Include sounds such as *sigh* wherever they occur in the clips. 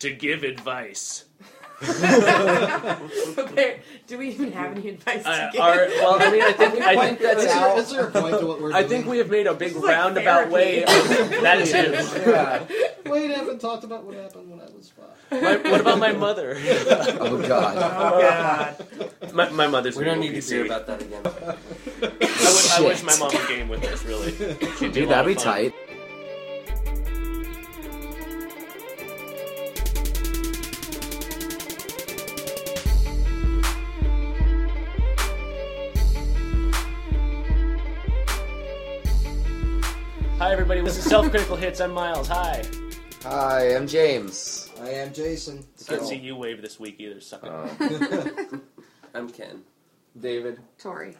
to give advice. *laughs* Okay, Do we even have any advice Uh, to give? our, well, I mean, I think I think Is that's there, is there a point to what we're I think we have made a big like roundabout way. Of *laughs* that too. Yeah. Wait, I haven't talked about what happened when I was five. My, what about my mother? *laughs* Oh God. oh God. my, my mother's. We don't pretty need to PC. hear about that again. I, wish, I wish my mom would game with us. Really, She'd Dude, that'd be fun. tight. Everybody, this is Self Critical Hits. I'm Miles. Hi. Hi, I'm James. I am Jason. I Can't see you wave this week either. Suck it. Oh. *laughs* I'm Ken. David. Tori.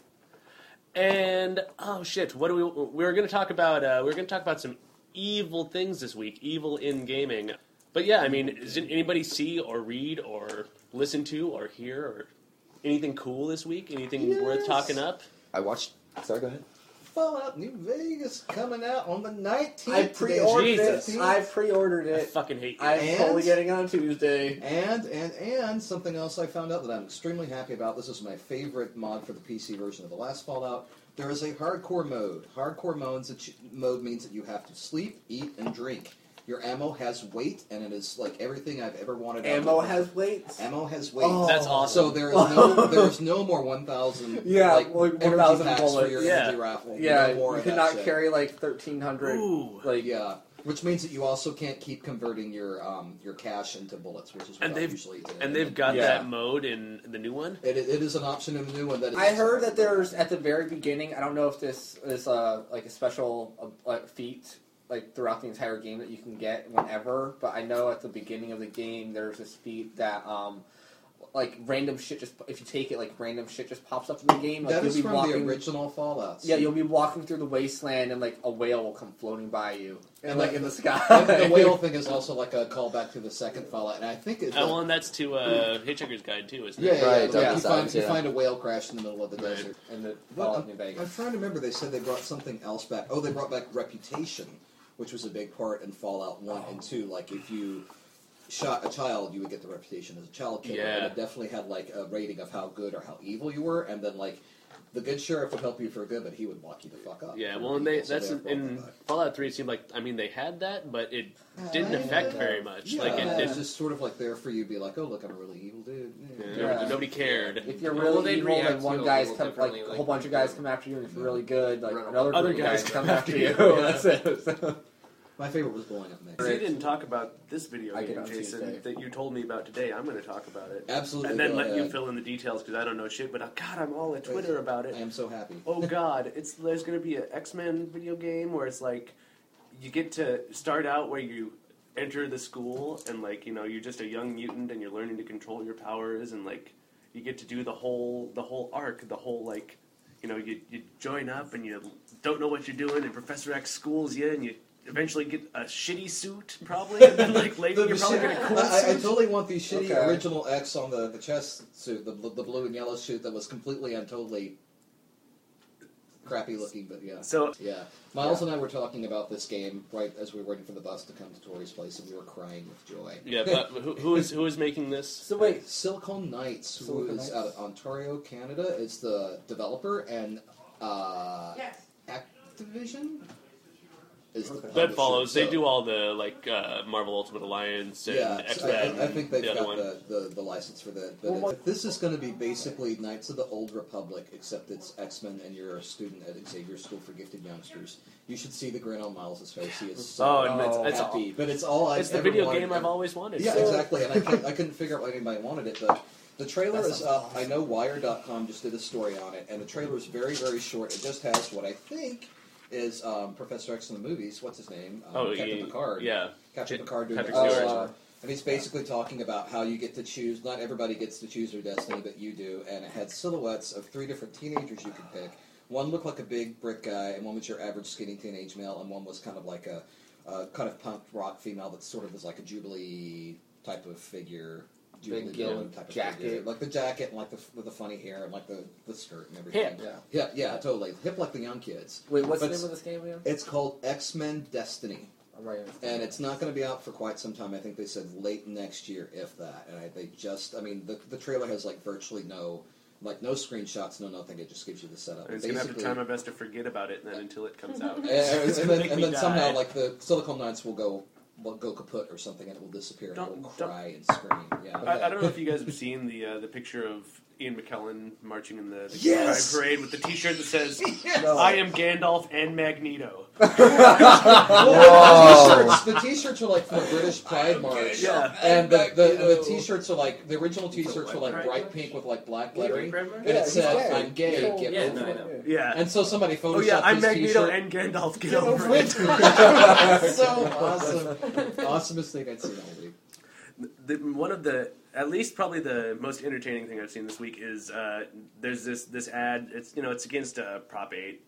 And oh shit, what do we? We were going to talk about. Uh, we were going to talk about some evil things this week. Evil in gaming. But yeah, I mean, does anybody see or read or listen to or hear or anything cool this week? Anything worth Yes. talking up? I watched. Sorry, go ahead. Fallout New Vegas coming out on the 19th. I pre-ordered Jesus. it. I pre-ordered I it. fucking hate you. I'm And- totally getting it on Tuesday. And and and something else I found out that I'm extremely happy about. This is my favorite mod for the PC version of the last Fallout. There is a hardcore mode. Hardcore modes that mode means that you have to sleep, eat, and drink. Your ammo has weight, and it is like everything I've ever wanted. out of Ammo it. has weights. ammo has weight. Oh. That's awesome. So there is no *laughs* there is no more one thousand Yeah, like, like 1,000 packs for your Yeah. energy raffle. Yeah, no more you of that cannot carry like thirteen hundred. Ooh. Like Yeah, which means that you also can't keep converting your um, your cash into bullets, which is what And I they've- usually do. and they've got Yeah. that mode in the new one. It, it is an option in the new one that is I heard that there's at the very beginning. I don't know if this is uh, like a special uh, like feat like throughout the entire game that you can get whenever. But I know at the beginning of the game there's this feat that um like random shit just if you take it like random shit just pops up in the game. Like that you'll is be from walking. the original Fallout. yeah, you'll be walking through the wasteland and like a whale will come floating by you and like in the sky. *laughs* The whale *laughs* thing is also like a callback to the second Fallout, and I think it. Oh, well, and that's to uh, Hitchhiker's Guide too, isn't yeah, it? yeah, Right, yeah, Doug You, Designs, find, you find a whale crash in the middle of the Right. desert. in the Fallout I'm, New I'm trying to remember. They said they brought something else back. Oh, they brought back Reputation, which was a big part in Fallout One and Two. Like if you shot a child, you would get the reputation as a child killer, Yeah. and it definitely had like a rating of how good or how evil you were. And then like the good sheriff would help you for good, but he would lock you the fuck up. Yeah, well, and they evil, so that's they in. Fallout Three. It seemed like I mean they had that, but it didn't Uh, affect very much. Yeah, like it, it it was just sort of like there for you to be like, oh look, I'm a really evil dude. yeah, Yeah. nobody cared. If you're really they'd evil, react then one it guy's come like differently, a whole bunch of guys come after you, and if you're really good, like another Other group of guys guys come come after you. after *laughs* you. *laughs* That's it. My favorite was blowing up Mexico. So you didn't talk about this video I game, on Jason, Tuesday. that you told me about today. I'm going to talk about it, Absolutely. and then go let you ahead. fill in the details because I don't know shit. But uh, God, I'm all at Twitter about it. I am so happy. Oh *laughs* God, it's there's going to be an X Men video game where it's like you get to start out where you enter the school and like you know you're just a young mutant and you're learning to control your powers and like you get to do the whole the whole arc, the whole like you know you you join up and you don't know what you're doing and Professor X schools you and you eventually get a shitty suit probably *laughs* and then like later you're probably gonna a cool I, I suit. totally want the shitty Okay. original X on the, the chest suit, the, the blue and yellow suit that was completely and totally crappy looking, but yeah. So Yeah. Miles and I were talking about this game right as we were waiting for the bus to come to Tori's place, and we were crying with joy. yeah, but who, who is who is making this? So wait, Silicon Knights, who Silicon is Knights. out of Ontario, Canada, is the developer, and uh, Yes. Activision is Okay. publisher. That follows. They do all the like uh, Marvel Ultimate Alliance and Yeah, X Men. I, I think they've the got the, the, the license for that. But Well, it- this is going to be basically Knights of the Old Republic, except it's X Men, and you're a student at Xavier School for Gifted Youngsters. You should see the grin on Miles' face. He is so Oh, and it's, it's, happy. but it's all I've it's the video wanted. game I've always wanted. Yeah, So- exactly. And I couldn't, I couldn't figure out why anybody wanted it, but. The trailer That is sounds up. awesome. I know Wired.com just did a story on it, and the trailer is very, very short. It just has what I think is um, Professor X in the movies. What's his name? Um, Oh, Captain yeah, Picard. yeah. Captain J- Picard doing Patrick the Stewart. voiceover. and he's basically talking about how you get to choose. Not everybody gets to choose their destiny, but you do. And it had silhouettes of three different teenagers you could pick. One looked like a big brick guy, and one was your average skinny teenage male, and one was kind of like a, a kind of punk rock female that sort of was like a Jubilee type of figure. Jubilee Big villain yellow type of jacket. figure. like the jacket and like the with the funny hair and like the, the skirt and everything. Hip. yeah. Yeah, yeah, totally hip like the young kids. Wait, what's the name of this game again? It's called X Men Destiny. Right. and it's not going to be out for quite some time. I think they said late next year, if that. And I, they just, I mean, the the trailer has like virtually no, like no screenshots, no nothing. It just gives you the setup. I'm just gonna have to try my best to forget about it and then uh, until it comes *laughs* out. and, and It's gonna *laughs* then, and then somehow, die. like the Silicon Knights will go will go kaput or something, and it will disappear, and Don't- it will don't- cry and scream. Yeah, I, I don't know if you guys have seen the uh, the picture of Ian McKellen marching in the, the Yes! Pride parade with the T-shirt that says No. "I am Gandalf and Magneto." *laughs* Well, the t-shirts, the t-shirts are like from the British Pride March. Yeah. And the, the, the t-shirts are like the original t-shirts were like bright pink with like black lettering, right, right. and it he's said gay. "I'm gay, So- get Yeah, over no, I it." know. Yeah. And so somebody photoshopped oh yeah, I'm Magneto t-shirt. and Gandalf. Get, Get over over it. it. *laughs* so *laughs* awesome, awesomest thing I'd seen all week. the, one of the at least probably the most entertaining thing I've seen this week is uh, there's this this ad. It's you know it's against uh, Prop Eight,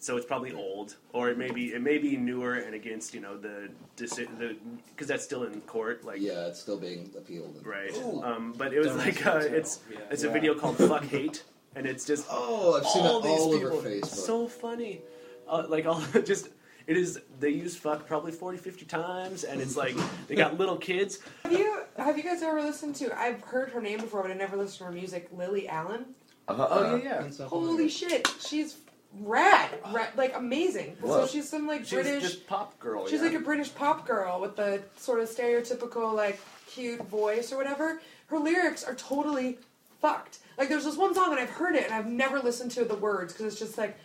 so it's probably old, or it may be it may be newer and against you know the deci- the because that's still in court. Like Yeah, it's still being appealed. right. Um, but it was Don't like uh, it's. Yeah. it's a Yeah. video called Fuck Hate, and it's just Oh, I've seen all it these all people. over Facebook. So funny. Uh, like all *laughs* just it is they use fuck probably 40 50 times and it's like they got little kids Have you have you guys ever listened to? I've heard her name before, but I never listened to her music. Lily Allen. Uh-uh. oh yeah And so- Holy shit, she's rad, rad like amazing. Whoa. So she's some like she's British. just pop girl She's yeah. like a British pop girl with the sort of stereotypical like cute voice or whatever. Her lyrics are totally fucked. Like there's this one song and I've heard it and I've never listened to the words because it's just like.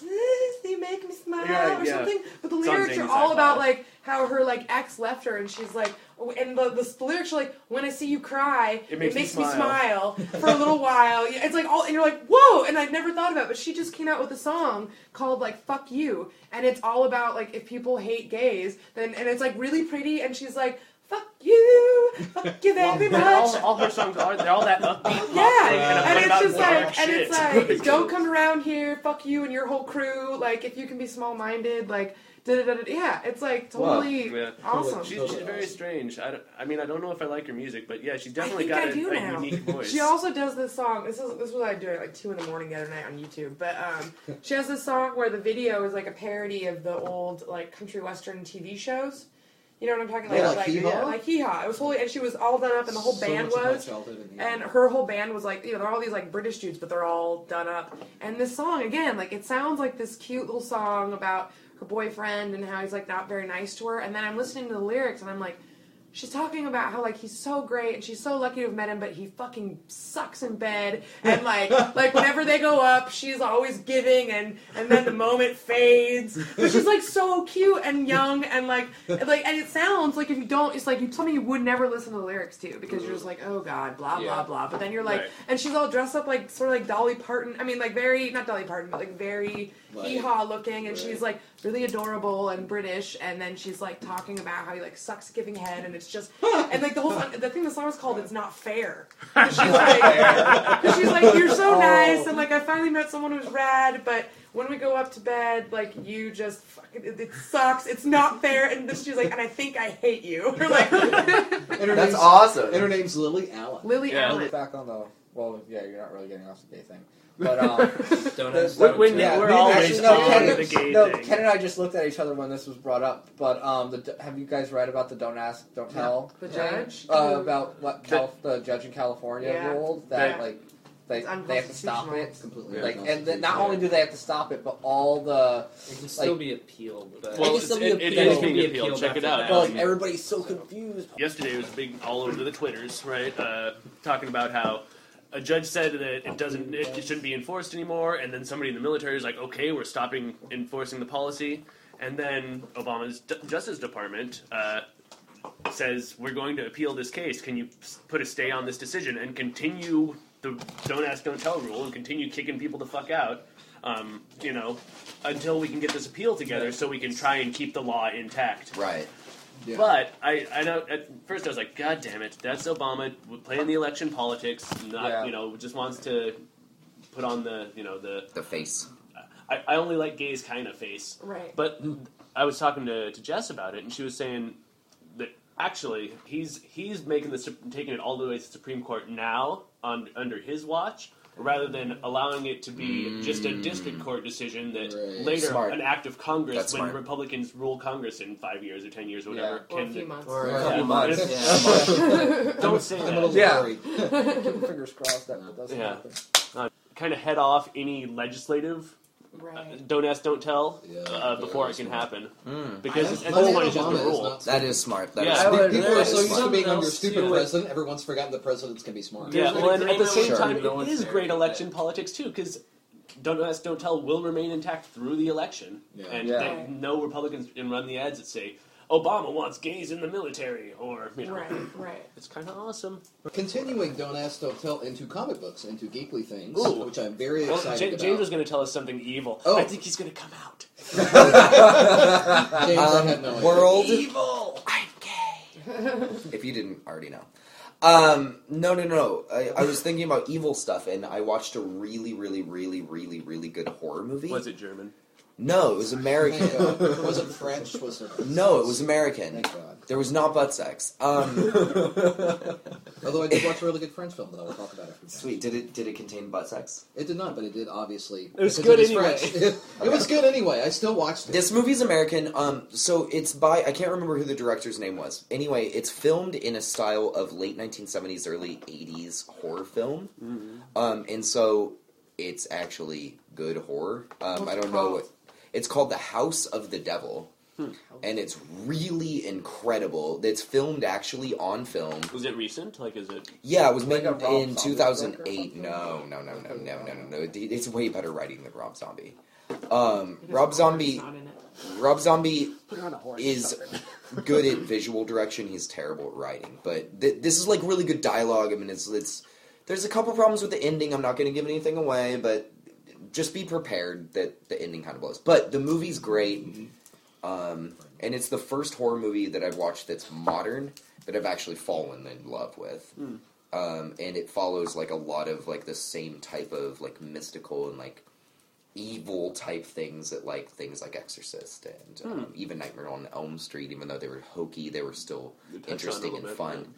"This, You make me smile Yeah, or yeah. something, but the lyrics are all about like how her like ex left her, and she's like, and the, the lyrics are like, when I see you cry, It makes me me smile." smile for a little *laughs* while. It's like all, and you're like, whoa! And I'd never thought about, it, but she just came out with a song called like "Fuck You," and it's all about like if people hate gays, then and it's like really pretty, and she's like, "Fuck you, fuck you very And all, much." all her songs are they're all that upbeat pop Yeah, and, and it's just like, and it's like, don't come around here, fuck you and your whole crew. Like, if you can be small-minded, like, da da da da. Yeah, it's like totally Yeah. awesome. She's, she's very strange. I, I mean, I don't know if I like her music, but yeah, she's definitely got I a, do a unique voice. She also does this song. This is this was I doing at like two in the morning the other night on YouTube. But um, she has this song where the video is like a parody of the old like country western TV shows. You know what I'm talking Yeah, about? like like, Hee Haw? like Hee Haw. It was wholly, and she was all done up, and the whole So band much of my was. childhood in the And her whole band was like, you know, they're all these like British dudes, but they're all done up. And this song, again, like it sounds like this cute little song about her boyfriend and how he's like not very nice to her. And then I'm listening to the lyrics and I'm like, she's talking about how like he's so great and she's so lucky to have met him, but he fucking sucks in bed. And like, like whenever they go up, she's always giving, and and then the moment fades. But she's like so cute and young and like, and, like, and it sounds like if you don't, it's like you something you would never listen to the lyrics to because you're just like, oh god, blah blah blah. But then you're like, Right. and she's all dressed up like sort of like Dolly Parton. I mean, like very not Dolly Parton, but like very Like- hee haw looking, and Right. she's like really adorable and British. And then she's like talking about how he like sucks giving head, and it's just *laughs* and like the whole song, the thing the song is called "It's Not Fair." *laughs* 'Cause she's like, 'cause she's like, you're so *laughs* Oh. nice, and like I finally met someone who's rad, but when we go up to bed, like you just fucking it, it sucks. It's not fair, and then she's like, and I think I hate you. Or like And her That's awesome. And her name's Lily Allen. Lily Yeah. Allen. Back on the well, yeah, you're not really getting off the gay thing, but um, *laughs* Don't The- ask. When- don't when tell. we're we- always actually, no, on Ken, the gay no, thing. Ken and I just looked at each other when this was brought up. But um, the, have you guys read about the "Don't Ask, Don't Tell"? The judge? uh, about what Cal- the judge in California Yeah. ruled that That- like they they have to stop it. Completely Like, and then not only do they have to stop it, but all the It can still like- be appealed. But Well, can it's- still be it, it appealed. is It can being be appealed. appealed Check it out. but like everybody's so confused. yesterday was big all over the twitters right uh, talking about how a judge said that it doesn't it shouldn't be enforced anymore and then somebody in the military is like okay we're stopping enforcing the policy. And then obama's D- justice department uh, says we're going to appeal this case. Can you put a stay on this decision and continue the don't ask don't tell rule and continue kicking people the fuck out um, you know until we can get this appeal together so we can try and keep the law intact? Right. Yeah. but I, I know at first I was like, God damn it, that's Obama playing the election politics. Not Yeah. you know just wants to put on the you know the The face. I, I only like gays kind of face. Right. But I was talking to, to Jess about it, and she was saying that actually he's he's making the taking it all the way to the Supreme Court now on under his watch. Rather than allowing it to be just a district mm. court decision that Right. later Smart. an act of Congress That's when smart. Republicans rule Congress in five years or ten years or whatever Yeah. Or a few months. Or a Right. couple Yeah. *laughs* months. Yeah. *laughs* don't say that. Yeah. Keep fingers crossed that doesn't Yeah. happen. Uh, kind of head off any legislative Right. don't ask, don't tell Yeah, uh, before it can smart. happen Mm. because it's, at Let's this point it's just Obama the is rule. not That is smart. That Yeah. is smart. would- People are so used to being under else stupid to it. president, everyone's forgotten the presidents can be smart. Yeah, There's well, and at the same with time, the it is military great that- election politics too, because don't ask, don't tell will remain intact through the election, Yeah. and Yeah. they, no Republicans can run the ads that say Obama wants gays in the military, or you know, Right. *laughs* Right. it's kind of awesome. Continuing Don't Ask, Don't Tell into comic books, into geekly things, Ooh. which I'm very Well, excited Ja- about. James was going to tell us something evil. Oh. I think he's going to come out. *laughs* James, I had no Um, idea. world. Evil. I'm gay. *laughs* if you didn't already know. Um, no, no, no. I, I was thinking about evil stuff, and I watched a really, really, really, really, really good horror movie. Was it German? No, it was American. Thank God. Was it French? Was it? no, it was American. Thank God. There was not butt sex. Um, *laughs* Although I did watch a really good French film that I will talk about after. this. sweet. Did it? Did it contain butt sex? It did not, but it did obviously. It was because good is anyway. French. *laughs* it was good anyway. I still watched it. This movie's American. Um, so it's by I can't remember who the director's name was. Anyway, it's filmed in a style of late 1970s, early 80s horror film. Um, and so it's actually good horror. Um, I don't know what it's called. The House of the Devil. And it's really incredible. It's filmed actually on film. Was it recent? Like, is it? Yeah, it was Like made a in 2008. book or something? No, no, no, no, no, no, no, no. It's way better writing than Rob Zombie. Um, Rob Zombie. Not in it. Rob Zombie Put her on a horse. is good at visual direction. He's terrible at writing. But th- this is like really good dialogue. I mean, it's it's. There's a couple problems with the ending. I'm not going to give anything away, but just be prepared that the ending kind of blows. But the movie's great, um, and it's the first horror movie that I've watched that's modern that I've actually fallen in love with. Um, and it follows like a lot of like the same type of like mystical and like evil type things that like things like Exorcist and um, even Nightmare on Elm Street. Even though they were hokey, they were still They touched on it a interesting and bit, fun.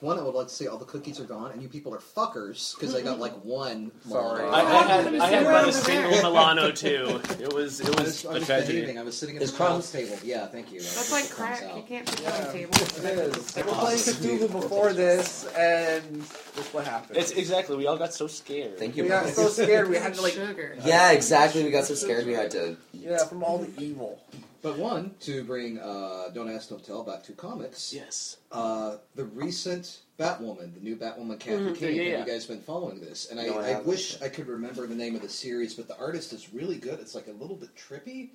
I still watched it. One, I would like to say all the cookies are gone, and you people are fuckers because I got like one. Sorry. I, I had happened? I had about a single. Milano *laughs* too. It was it I was was, I a was tragedy. behaving. I was sitting at Is the crumbs- crumbs table. Yeah, thank you. That's It like comes crack. out. You can't put that on Yeah. the table. It is. They were playing Cthulhu before this, and look what happened. It's exactly. We all got so scared. Thank you. we got so scared we had to like sugar. Yeah, exactly. We got so scared we had to. yeah from all the evil. But one to bring uh, Don't Ask, Don't Tell back to comics. Yes. Uh, the recent Batwoman, the new Batwoman, Kathy Mhm, Kane. yeah, yeah. Have you guys been following this? And I, No, I I wish I could remember the name of the series, but the artist is really good. It's like a little bit trippy.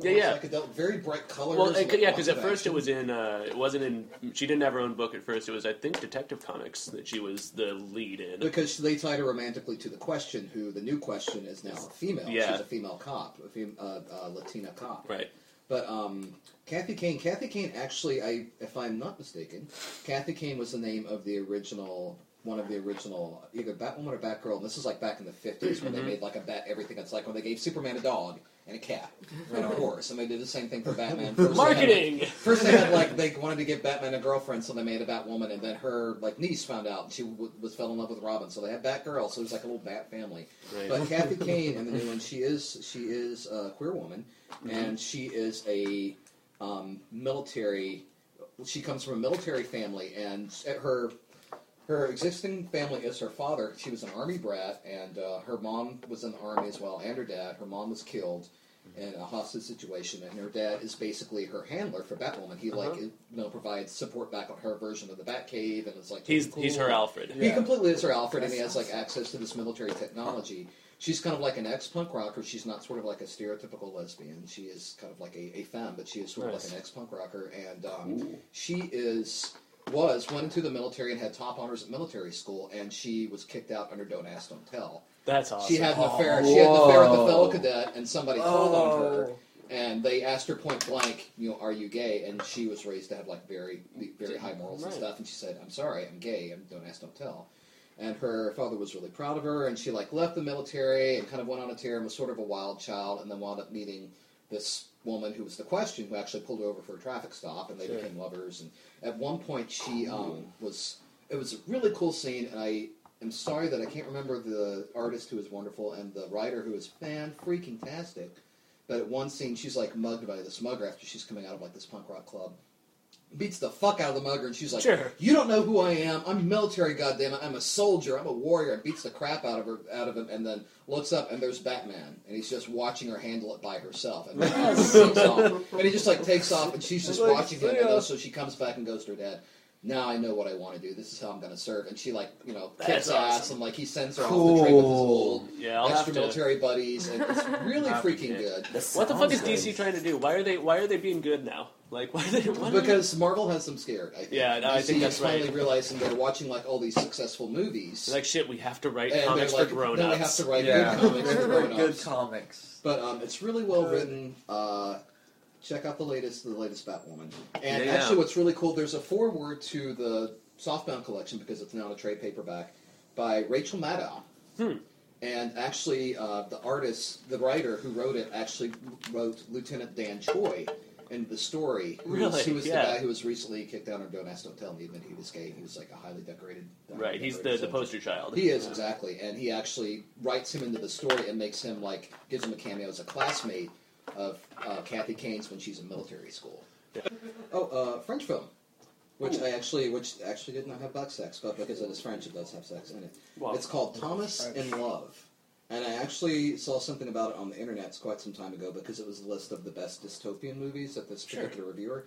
Yeah, yeah. Psychedelic, very bright colors. Well, it, yeah, because at first it was in. Uh, it wasn't in. She didn't have her own book at first. It was, I think, Detective Comics that she was the lead in. Because they tied her romantically to the question, who the new question is now a female. Yeah. She's a female cop, a fem- uh, uh, Latina cop. Right. But um, Kathy Kane, Kathy Kane actually, I if I'm not mistaken, Kathy Kane was the name of the original, one of the original, either Batwoman or Batgirl. And this is like back in the 50s when they made like a bat everything. It's like when they gave Superman a dog and a cat and a horse, and they did the same thing for Batman. *laughs* First they had, Marketing. First, they had like they wanted to give Batman a girlfriend, so they made a Batwoman, and then her like niece found out and she w- was fell in love with Robin, so they had Batgirl. So it was like a little Bat family. Right. But Kathy *laughs* Kane in the new one, she is she is a queer woman, and she is a um, military. She comes from a military family, and her her existing family is her father. She was an army brat, and uh, her mom was in the army as well, and her dad. Her mom was killed in a hostage situation, and her dad is basically her handler for Batwoman. He like Uh-huh. you know provides support back on her version of the Batcave, and it's like He's cool. he's her Alfred. He Yeah. completely is her Alfred, and he has like access to this military technology. She's kind of like an ex-punk rocker. She's not sort of like a stereotypical lesbian. She is kind of like a, a femme, but she is sort of like an ex-punk rocker. And um, she is was went into the military and had top honors at military school, and she was kicked out under Don't Ask, Don't Tell. That's awesome. She had an affair. She had an affair with a fellow cadet, and somebody told on her. Oh. And they asked her point blank, you know, are you gay? And she was raised to have like very, very high morals and Right. stuff. And she said, I'm sorry, I'm gay, and don't ask, don't tell. And her father was really proud of her, and she like left the military and kind of went on a tear and was sort of a wild child, and then wound up meeting this woman who was the question, who actually pulled her over for a traffic stop, and they Sure. became lovers. And at one point, she um, was. It was a really cool scene, and I am sorry that I can't remember the artist who is wonderful and the writer who is fan freaking tastic. But at one scene, she's like mugged by this mugger after she's coming out of like this punk rock club. Beats the fuck out of the mugger, and she's like, Sure. "You don't know who I am. I'm military, goddammit. I'm a soldier. I'm a warrior." And beats the crap out of her, out of him, and then looks up, and there's Batman, and he's just watching her handle it by herself. And, Batman takes off, and he just like takes off, and she's just Like, watching him. yeah. And then, so she comes back and goes to her dad. Now I know what I want to do. This is how I'm going to serve. And she like you know kicks That's ass awesome. and like he sends her off the trip with his old Yeah, I'll have extra to. military buddies, and it's *laughs* really Have freaking to. good. What the fuck is DC good. trying to do? Why are they Why are they being good now? Like *laughs* why are they? Why are they- Because Marvel has them scared. I think. Yeah, no, I DC think that's is finally right. realizing they're watching like all these successful movies, They're like shit. We have to write and comics they're like, for grown then we have ups. to write Yeah. good comics for Good grown-ups. comics. But um, it's really well written. Uh, check out the latest, the latest Batwoman. And Yeah. actually, what's really cool, there's a foreword to the softbound collection because it's now in a trade paperback by Rachel Maddow. Hmm. And actually, uh, the artist, the writer who wrote it, actually wrote Lieutenant Dan Choi in the story. Who was, Really? who was Yeah. the guy who was recently kicked out of Don't Ask, Don't Tell, and he admitted he was gay. He was like a highly decorated. Right. He's the the poster child. He is exactly, and he actually writes him into the story and makes him like gives him a cameo as a classmate of uh, Kathy Kane's when she's in military school. Yeah. Oh, uh, French film, which I actually, which actually did not have butt sex, but because it is French, it does have sex in it. Well, It's called Thomas in Love, and I actually saw something about it on the internet quite some time ago because it was a list of the best dystopian movies that this Sure. particular reviewer.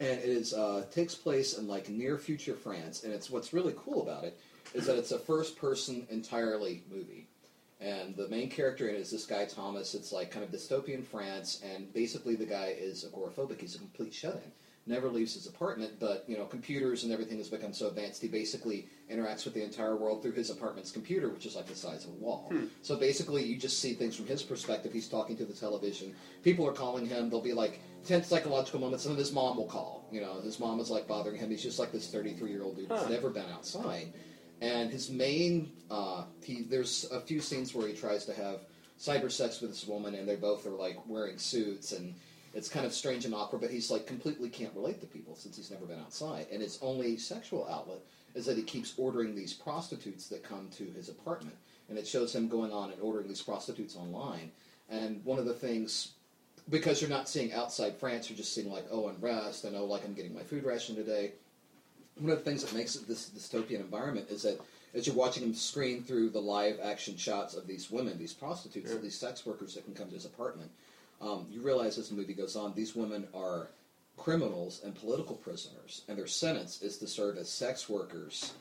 And it is uh, takes place in like near future France, and it's what's really cool about it is that it's a first person entirely movie. And the main character in it is this guy Thomas. It's like kind of dystopian France, and basically the guy is agoraphobic. He's a complete shut-in. Never leaves his apartment, but you know computers and everything has become so advanced. He basically interacts with the entire world through his apartment's computer, which is like the size of a wall. Hmm. So basically, you just see things from his perspective. He's talking to the television. People are calling him. There'll be like tense psychological moments, and then his mom will call. You know, his mom is like bothering him. He's just like this 33 year old dude who's Huh. never been outside. And his main, uh, he there's a few scenes where he tries to have cyber sex with this woman, and they both are like wearing suits, and it's kind of strange and awkward. But he's like completely can't relate to people since he's never been outside, and his only sexual outlet is that he keeps ordering these prostitutes that come to his apartment, and it shows him going on and ordering these prostitutes online. And one of the things because you're not seeing outside France, you're just seeing like, oh, unrest, and oh, like I'm getting my food ration today. One of the things that makes it this dystopian environment is that as you're watching him screen through the live action shots of these women, these prostitutes, Yeah. these sex workers that can come to his apartment, um, you realize as the movie goes on, these women are criminals and political prisoners, and their sentence is to serve as sex workers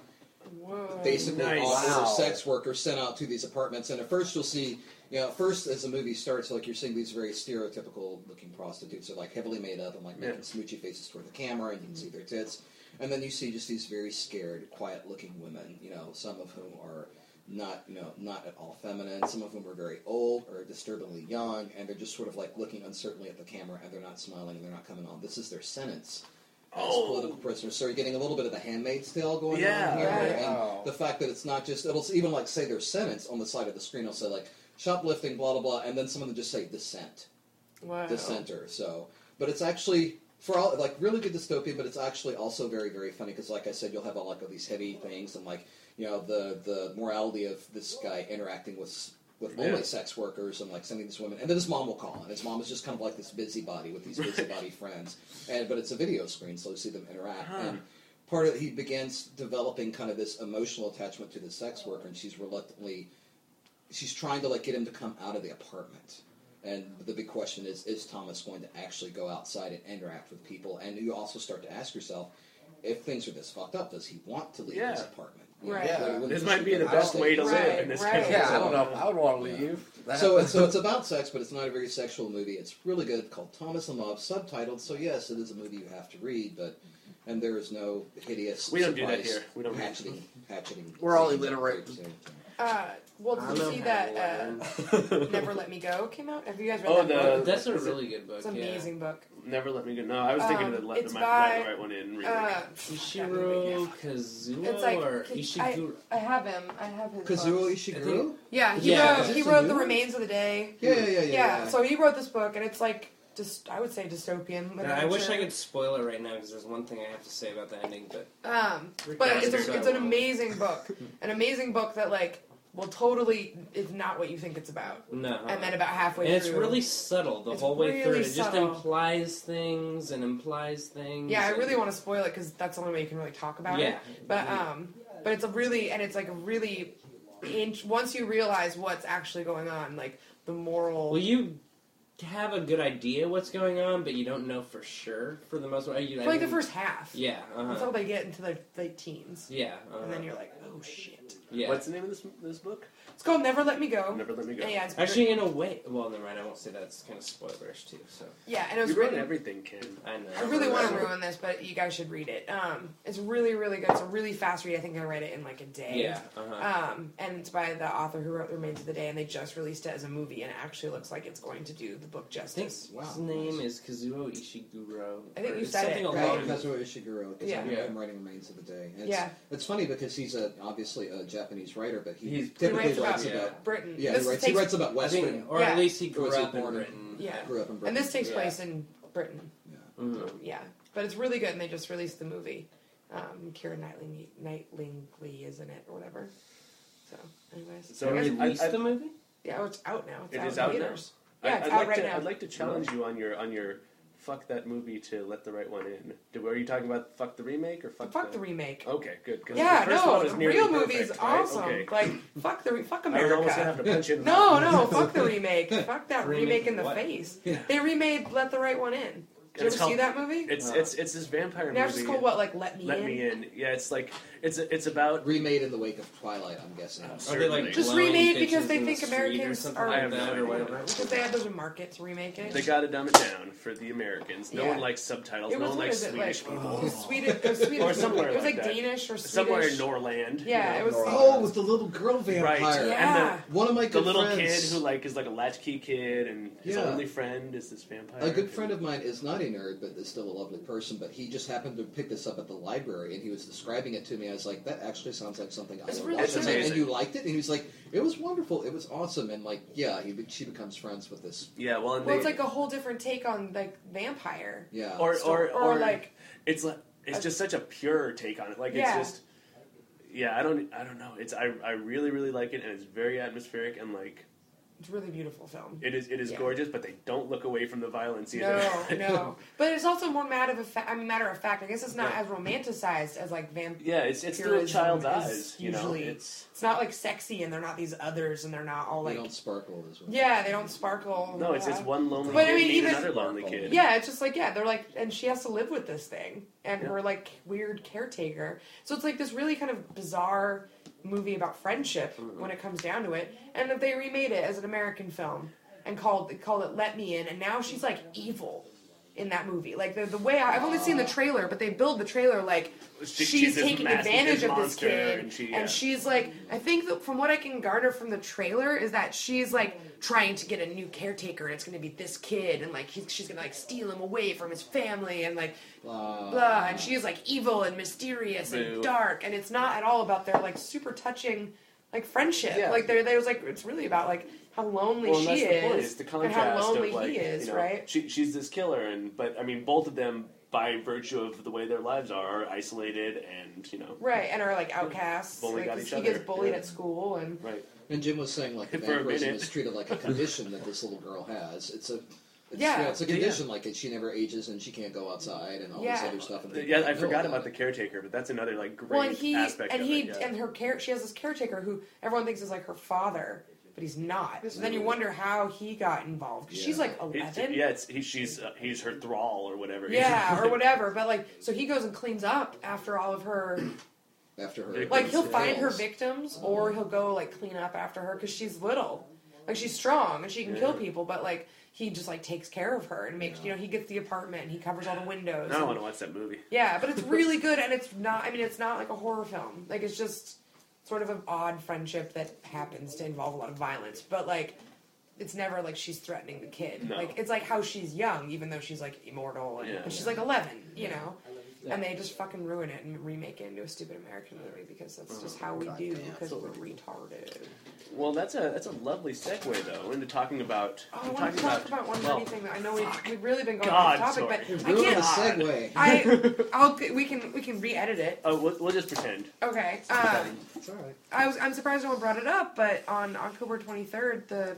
Whoa. basically Nice. offer Wow. sex workers sent out to these apartments. And at first, you'll see, you know, at first as the movie starts, like you're seeing these very stereotypical looking prostitutes. They're like heavily made up and like making smoochy faces toward the camera, and you can see their tits. And then you see just these very scared, quiet looking women. You know, some of whom are not, you know, not at all feminine. Some of whom are very old or disturbingly young, and they're just sort of like looking uncertainly at the camera, and they're not smiling, and they're not coming on. This is their sentence. As Oh. political prisoners, so you're getting a little bit of the Handmaid's Tale going Yeah. on here, Right. and Wow. the fact that it's not just it'll even like say their sentence on the side of the screen will say like shoplifting blah blah blah and then someone will just say dissent Wow. dissenter so but it's actually for all like really good dystopia but it's actually also very very funny because like i said you'll have all like all these heavy things and like you know the the morality of this guy interacting with with only Yeah. sex workers and like sending these women and then his mom will call and his mom is just kind of like this busybody with these busybody *laughs* friends and but it's a video screen so you see them interact Huh. and part of he begins developing kind of this emotional attachment to the sex worker and she's reluctantly she's trying to like get him to come out of the apartment and the big question is is thomas going to actually go outside and interact with people and you also start to ask yourself if things are this fucked up does he want to leave his Yeah. apartment Right. Yeah. Wouldn't This might be the best way to inside? live in this Right, country. right. Yeah, I don't know if I would want to leave. That- So, it's- so it's about sex, but it's not a very sexual movie. It's really good, called Thomas and Love, subtitled. So yes, it is a movie you have to read, but and there is no hideous. We don't do that here. We don't hatcheting. hatcheting We're all scenes. illiterate. Uh, well, did you I'm see a that uh, Never *laughs* Let Me Go came out? Have you guys read Oh, that the- book? That's a really good book. It's an yeah. amazing book. Never let me go. No, I was thinking Um, of the let it's the, by, the right one in. Remake. Uh, Ishiro Kazuo It's like- or I- Ishiguro. I have him. I have his. Kazuo books. Ishiguro. Yeah, he Yeah, wrote. is He a wrote new The one? Remains of the Day. Yeah, yeah, yeah, yeah. Yeah, so he wrote this book, and it's like just I would say dystopian. Yeah, I wish I literature. could spoil it right now because there's one thing I have to say about the ending, but Um, but it's, a, it's an amazing book, an amazing book that like will totally is not what you think it's about, no. and then about halfway and it's through, really subtle the It's whole way through. really It just subtle. implies things and implies things. yeah, I and- really want to spoil it because that's the only way you can really talk about Yeah. it. But um, but it's a really and it's like a really inch, once you realize what's actually going on, like the moral. Well, you have a good idea what's going on, but you don't know for sure for the most part. You, for I like the first half. Yeah. Uh-huh. Until they get into the late teens, Yeah. Uh-huh. and then you're like, oh shit. yeah. What's the name of this this book? It's called Never Let Me Go. Never Let Me Go. Yeah, it's Actually, in a way, well, never mind. I won't say that. It's kind of spoilerish too. So yeah, and it was You wrote written. everything, Ken. I know. I really want to ruin this, but you guys should read it. Um, it's really, really good. It's a really fast read. I think I read it in like a day. Yeah. Uh-huh. Um, and it's by the author who wrote The Remains of the Day, and they just released it as a movie, and it actually looks like it's going to do the book I think justice. Wow. his name is Kazuo Ishiguro. I think or you it's said something it, along right? Right, Kazuo Ishiguro, because Yeah. I'm, Yeah. I'm writing Remains of the Day. And it's, Yeah. it's funny because he's a, obviously a Japanese writer, but he He's- He typically writes writes about- about. Yeah. Britain. Yeah, this he writes, he writes about I Western. think, or Yeah. at least he Or grew was he up in born in- Britain. Yeah. Grew up in Britain. And this takes Yeah. place in Britain. Mhm. Yeah, but it's really good, and they just released the movie. Um, Keira Knightley, Knightley is in it, or whatever. So, anyways, So I They guess- I- released I- the movie. yeah, oh, it's out now. It's It out is in out theaters. I- Yeah, it's I'd out like right to, now. I'd like to challenge you on your on your fuck that movie to let the right one in. Are you talking about fuck the remake or fuck, Fuck the remake. Okay, good. Yeah, the no, the real movie is right? awesome. Okay. Like, fuck the re- fuck I was gonna America. have to punch in. No, no, *laughs* fuck the remake. Fuck that Remake remake in the what? face. Yeah. They remade Let the Right One In. Did you It's ever see that movie? It's Uh, it's it's this vampire now it's movie. just called what? Like Let Me Let In. me in. Yeah, it's like it's it's about. Remade in the wake of Twilight, I'm guessing. Are they like Just remade because they in the think or Americans are- like I have that no or idea. whatever? Because they had those a market to remake it. They got to dumb it down for the Americans. No Yeah. one likes subtitles. It no was one what likes Swedish like? people. It was Swedish. It was Swedish. Or somewhere It was like like, that. Danish or Swedish. Somewhere in Norland. Yeah, you it was. know. Oh, with the little girl vampire. Right. Yeah. One of my The little kid who like is like a latchkey kid, and his only friend is this vampire. A good friend of mine is not a nerd, but is still a lovely person. But he just happened to pick this up at the library, and he was describing it to me. I was like, "That actually sounds like something I It's would really watch." And, and you liked it, and he was like, "It was wonderful. It was awesome." And like, yeah, he, she becomes friends with this. Yeah, well, Well, they, it's like a whole different take on like vampire. Yeah. or, or, or, or like it's like it's a- just such a pure take on it. Like Yeah. it's just yeah. I don't I don't know. It's I I really really like it, and it's very atmospheric, and like it's a really beautiful film. it is it is Yeah. gorgeous. But they don't look away from the violence either. No, *laughs* no, but it's also more matter of fact. I mean, matter of fact. I guess it's not Yeah. as romanticized as like vampire. yeah, it's it's through a Purism child's is eyes. You know, usually- it's It's not like sexy, and they're not these others, and they're not all they like. don't sparkle as well. Yeah, they don't sparkle. no, it's yeah. it's one lonely But I mean, even- another lonely kid. Yeah, it's just like yeah, they're like, and she has to live with this thing, and Yeah. her like weird caretaker. So it's like this really kind of bizarre movie about friendship when it comes down to it, and that they remade it as an American film and called called it Let Me In, and now she's like evil in that movie. Like the the way I, I've only seen the oh. trailer, but they build the trailer like She- she's, she's taking advantage of this kid, and she- yeah. she's like, I think that from what I can garner from the trailer is that she's like trying to get a new caretaker, and it's going to be this kid, and like he's, she's going to like steal him away from his family, and like Blah. blah, and she's like evil and mysterious Boo. and dark, and it's not at all about their like super touching like friendship. Yeah. Like there, there's like it's really about like how lonely Well, she that's the point. is It's the and how lonely of like he is, you know, right? She, she's this killer, and but I mean, both of them, by virtue of the way their lives are, are isolated, and you know, Right, and are like outcasts. Only like, got 'cause each he other, gets bullied yeah. at school, and right. And Jim was saying like *laughs* For a vampirism minute. is treated like a condition that this little girl has. It's a it's, Yeah. it's a condition like it, she never ages and she can't go outside and all Yeah. this other stuff. And they- Yeah, I forgot about it. the caretaker, but that's another like great well, and he aspect and of he it. yeah. and her care. She has this caretaker who everyone thinks is like her father, but he's not. So then you wonder how he got involved. 'Cause She's Yeah. like It's- eleven. yeah, it's, he, she's uh, he's her thrall or whatever. Yeah, *laughs* or whatever. But like, so he goes and cleans up after all of her. after her. Victims. Like he'll kills. find her victims, or he'll go like clean up after her because she's little. Like she's strong and she can kill people, but like he just like takes care of her and makes you know he gets the apartment and he covers all the windows. I and- want to watch that movie. Yeah, but it's *laughs* really good, and it's not. I mean, it's not like a horror film. Like it's just sort of an odd friendship that happens to involve a lot of violence. But like, it's never like she's threatening the kid. No. Like it's like how she's young, even though she's like immortal, and Yeah. but she's like eleven. You know, and they just fucking ruin it and remake it into a stupid American movie because that's just how we do Goddamn. because we're retarded. Well, that's a that's a lovely segue though into talking about Oh, I want talking to talk about one well, funny thing that I know we've, we've really been going God, off topic, sorry. but I Ruin the can't. segue. I *laughs* I'll we can we can re-edit it. Oh, we'll, we'll just pretend. Okay. Um, It's alright. I was I'm surprised no one brought it up, but on October 23rd, the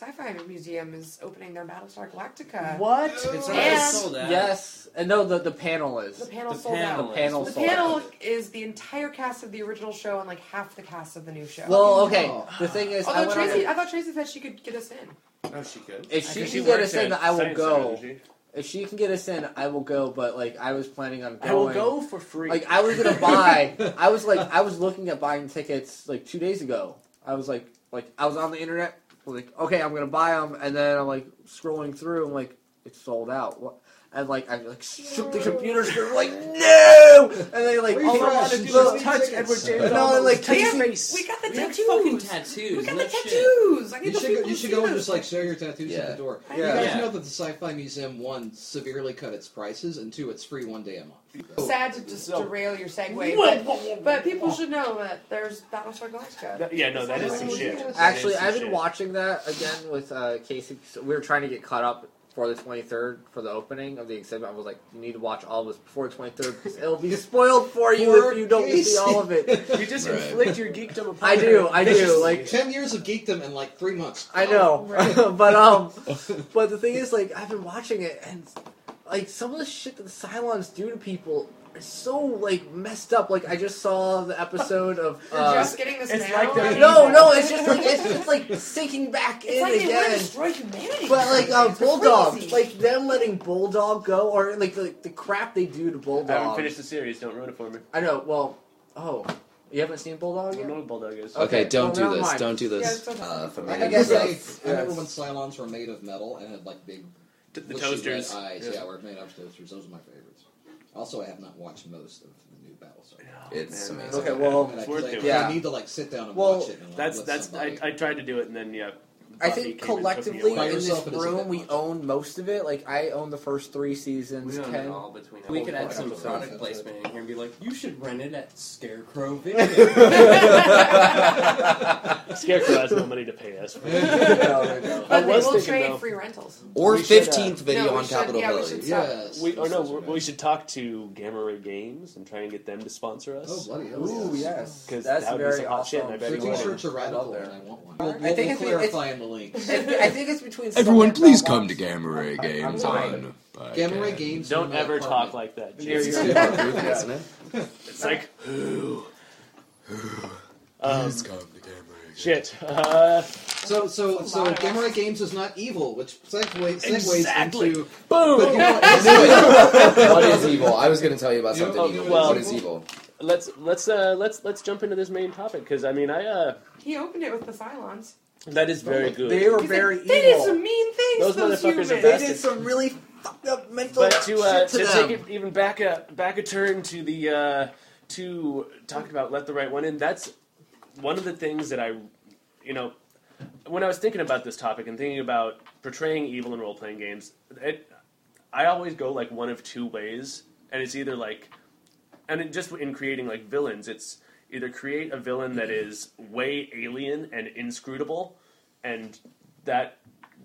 Sci-Fi Museum is opening their Battlestar Galactica. What? Oh. It's And- sold out. Yes, and no, the the panel is The panel The sold panel out. the panel The sold panel out. is the entire cast of the original show and like half the cast of the new show. Well, okay. Oh. The thing is, I Although went on Tracy, I thought Tracy said she could get us in. Oh, she could. if I she can get us in, I will go. Center. If she can get us in, I will go. But like, I was planning on going. I will go for free. Like, I was gonna buy. *laughs* I was like, I was looking at buying tickets like two days ago. I was like, like I was on the internet. Like, okay, I'm gonna buy them, and then I'm like scrolling through. I'm like, it's sold out. What? And like, I like shook the computer screen. like, no! And they like, Refresh, all I want to do is touch. Edward James. No, No, and like, touch Damn, his face. we got the We tattoos. fucking tattoos. We got the tattoos. I need You the should, go, you should go and just like show your tattoos Yeah. at the door. Yeah. You guys Yeah. know that the Sci-Fi Museum one severely cut its prices, and two, it's free one day a month. Sad to just So- derail your segue, but, but people should know that there's Battlestar Galactica. That- yeah, no, that is some shit. Actually, I've been watching that again with uh, Casey. So we were trying to get caught up for the 23rd for the opening of the exhibit. I was like, you need to watch all of this before the 23rd because it'll be spoiled for you if you don't Casey. see all of it. You just Right. inflict your geekdom upon I do. I do. Like Ten years of geekdom in like three months. I know, Right. *laughs* but um, *laughs* but the thing is, like, I've been watching it, and like some of the shit that the Cylons do to people is so like messed up. Like I just saw the episode of. *laughs* You're Uh, just getting this it's now? like they're- no, no, it's just like it's just like sinking back It's in like they again. destroy humanity. But like uh, It's Bulldog, crazy. like them letting Bulldog go, or like the, the crap they do to Bulldog. I haven't finished the series. Don't ruin it for me. I know. Well, oh, you haven't seen I Bulldog don't know what Bulldog is. Okay. Okay, don't well, do this. Don't do Yeah, this. it's okay. Uh, I guess I, stuff. I remember when Cylons were made of metal and had like big T- the bushy toasters. eyes. Yeah. Yeah. were made of toasters. Those are my favorites. Also, I have not watched most of the new Battlestar. It's man. amazing. Okay, well, And I, It's worth I, doing. Yeah. I need to like sit down and Well, watch it. And, like, That's with that's. somebody. I, I tried to do it and then yeah. I think came and took me collectively in this yourself, it is a bit room we own most of it. Like I own the first three We seasons. don't Ken, know all between. We could add some That's product placement in here and be like, you should rent it at Scarecrow Video. *laughs* Scarecrow has no money to pay us. *laughs* No, no, no. But I we'll trade though- free rentals. Or We should, uh, fifteenth video No, on should- Capitol yeah, we Hill. should- yes. We, or no, Those we should talk to Gamma Ray Games and try and get them to sponsor us. Oh us. bloody hell! Ooh, yes. because that's that would be very some hot awesome. shit, and I bet you t-shirts are I radical, love and that. I want one. I think it's- clarify in the link. I think it's between. Everyone, please come to Gamma Ray I'm Games fine. on. by Gamma Ray Games. Don't ever talk like that. Yeah, Jesus. you're- Super goofy, it? *laughs* It's like, um, Please come to Gamma Ray Games. shit. Uh, So, so, so, Gamma Ray Games is not evil, which segue, segues Exactly. into. boom. You know, what? *laughs* what is evil? I was going to tell you about You know- something evil. well- what is evil? let's let's uh, let's let's jump into this main topic because I mean I uh, He opened it with the Cylons. That is very good. They were He said, very They did some mean things. Those Those, motherfuckers are. They bad. did some really fucked up mental But to uh, shit to, to them. take it even back a back a turn to the uh, to talking about let the right one in. That's one of the things that I, you know, when I was thinking about this topic and thinking about portraying evil in role playing games, it, I always go like one of two ways, and it's either like, and it just in creating like villains, it's either create a villain that is way alien and inscrutable, and that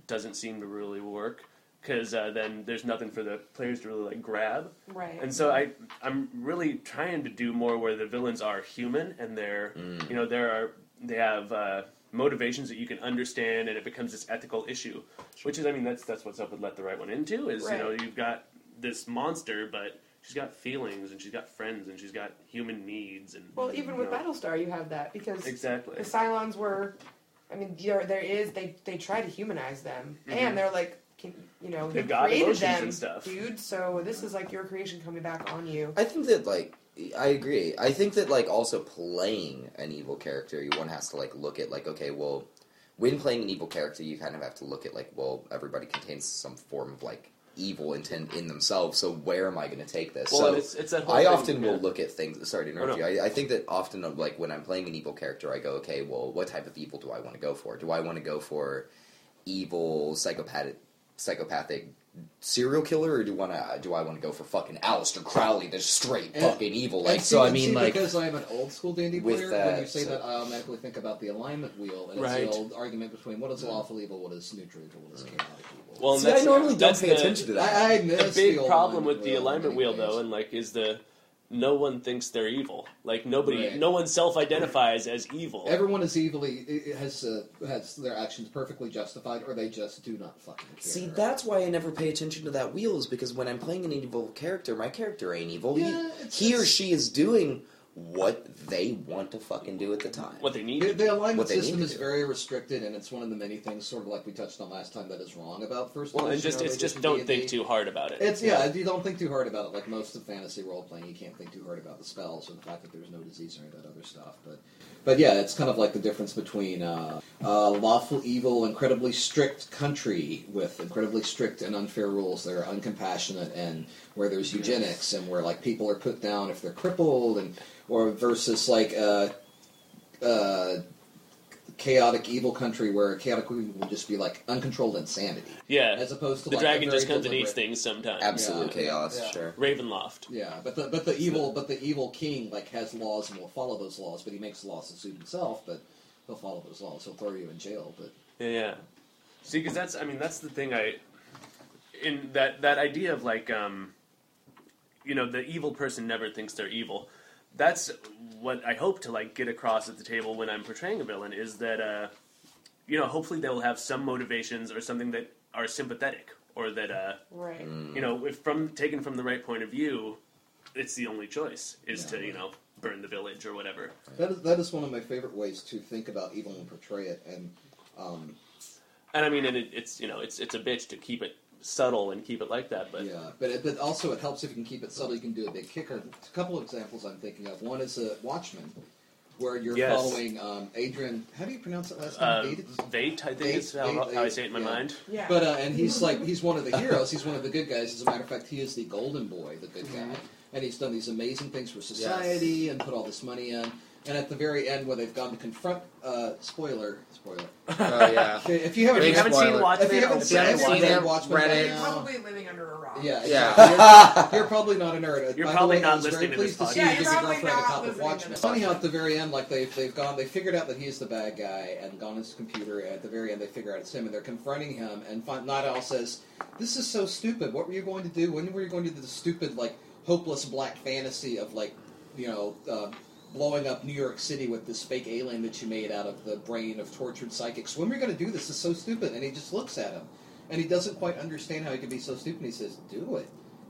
doesn't seem to really work because uh, then there's nothing for the players to really like grab. Right. And so I I'm really trying to do more where the villains are human and they're Mm. you know there are they have uh, motivations that you can understand and it becomes this ethical issue, which is I mean that's that's what's up with Let the Right One Into is you know you've got this monster but she's got feelings and she's got friends and she's got human needs and well, even with know, Battlestar, you have that because exactly the Cylons were. I mean, there there is they they try to humanize them, Mhm. and they're like, can, you know, They've you got created emotions them, and stuff. dude. So this is like your creation coming back on you. I think that like I agree. I think that like also playing an evil character, one has to like look at like okay, well, when playing an evil character, you kind of have to look at like well, everybody contains some form of like evil intent in themselves. So where am I going to take this? well so it's, it's that whole I thing, often yeah. will look at things. Sorry to interrupt Oh, no. you. I, I think that often, uh, like when I'm playing an evil character, I go, okay, well, what type of evil do I want to go for? Do I want to go for evil, psychopathic, psychopathic serial killer, or do want to do I want to go for fucking Aleister Crowley, the straight And- fucking evil? Like, so I mean, see, like, because I'm an old school D&D with player, when you that, say so- that, I automatically think about the alignment wheel, and Right. it's the old argument between what is lawful evil, what is neutral evil, what is mm. chaotic evil. Well, and see, I that's- normally don't pay the- attention to that. I, I the miss *laughs* big the problem with the alignment many wheel though and like is the no one thinks they're evil like nobody Right. no one self-identifies as evil Everyone is evilly i- i- has uh, has their actions perfectly justified, or they just do not fucking care. See, that's why I never pay attention to that wheel, is because when I'm playing an evil character, my character ain't evil. He- Yeah, it's- he, or she is doing what they want to fucking do at the time. what they need The, to the alignment What they need system is do. very restricted, and it's one of the many things, sort of like we touched on last time, that is wrong about first. well and just it's just don't D&D. think too hard about it It's yeah, you don't think too hard about it. Like most of fantasy role playing, you can't think too hard about the spells or the fact that there's no disease or any of that other stuff. But but yeah, it's kind of like the difference between uh, uh, lawful evil, incredibly strict country with incredibly strict and unfair rules that are uncompassionate, and where there's eugenics and where like people are put down if they're crippled, and or versus like. a, uh, chaotic evil country where chaotic evil would just be like uncontrolled insanity yeah as opposed to the like, a dragon very just comes and eats things sometimes Absolute Yeah. chaos, Yeah. sure. ravenloft Yeah, but the but the evil but the evil king like has laws and will follow those laws, but he makes laws to suit himself. But he'll follow those laws. He'll throw you in jail. But Yeah, yeah. See, because that's I mean that's the thing I in that that idea of like um, you know the evil person never thinks they're evil. That's what I hope to like get across at the table when I'm portraying a villain is that uh, you know hopefully they'll have some motivations or something that are sympathetic or that uh, Right. you know if from taken from the right point of view, it's the only choice is Yeah. to you know burn the village or whatever. that is that is one of my favorite ways to think about evil and portray it. And um, And I mean, and it, it's you know it's it's a bitch to keep it subtle and keep it like that, but yeah, but it, but also it helps if you can keep it subtle. You can do a big kicker. A couple of examples I'm thinking of. One is a Watchmen, where you're Yes. following um, Adrian. How do you pronounce it last uh, name? Vade? Vate, I think Vate, is how, Vate, how I say it in my yeah. mind. Yeah. But uh, and he's like he's one of the heroes. He's one of the good guys. As a matter of fact, he is the golden boy, the good guy, and he's done these amazing things for society and put all this money in. And at the very end, when they've gone to confront, uh, spoiler, spoiler. Oh yeah. *laughs* If you haven't, If you Big haven't spoiler. seen Watchmen, if you haven't seen, Yeah, if you Watchmen, haven't Watchmen Reddit. You're now- probably living under a rock. yeah, Yeah. You're, you're *laughs* probably not a nerd. You're By the probably way, not I was listening very to this pleased to see podcast. you Yeah, give you're your probably girlfriend a not of listening to Watchmen. Funny how at the very end, like they've they've gone, they figured out that he's the bad guy and gone his computer. And at the very end, they figure out it's him, and they're confronting him. And fin- Nite Owl says, "This is so stupid. What were you going to do? When were you going to do the stupid, like hopeless black fantasy of like, you know?" Uh, Blowing up New York City with this fake alien that you made out of the brain of tortured psychics. When are we going to do this? It's so stupid. And he just looks at him, and he doesn't quite understand how he could be so stupid. He says, "Do it."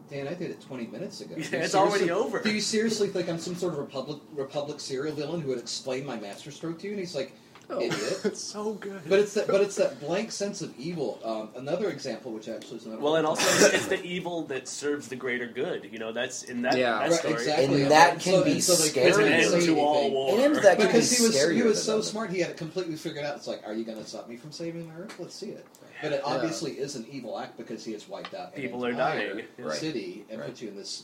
Dan, I did it 20 minutes ago. *laughs* Yeah, it's already over. Do you seriously think I'm some sort of Republic Republic serial villain who would explain my masterstroke to you? And he's like, idiot. It's *laughs* so good. But it's that, but it's that blank sense of evil. Um, another example, which actually is not. well, and also it's, it's the evil that serves the greater good. You know, that's in that, Yeah. that Right, story. exactly. And that can so- be so scary. It's an end say to all anything. war. And that can Because be he was he was so other. smart, he had it completely figured out. It's like, are you going to stop me from saving the Earth? Let's see it. But it Yeah. obviously is an evil act because he has wiped out an People are entire dying. Right. city and Right. put you in this.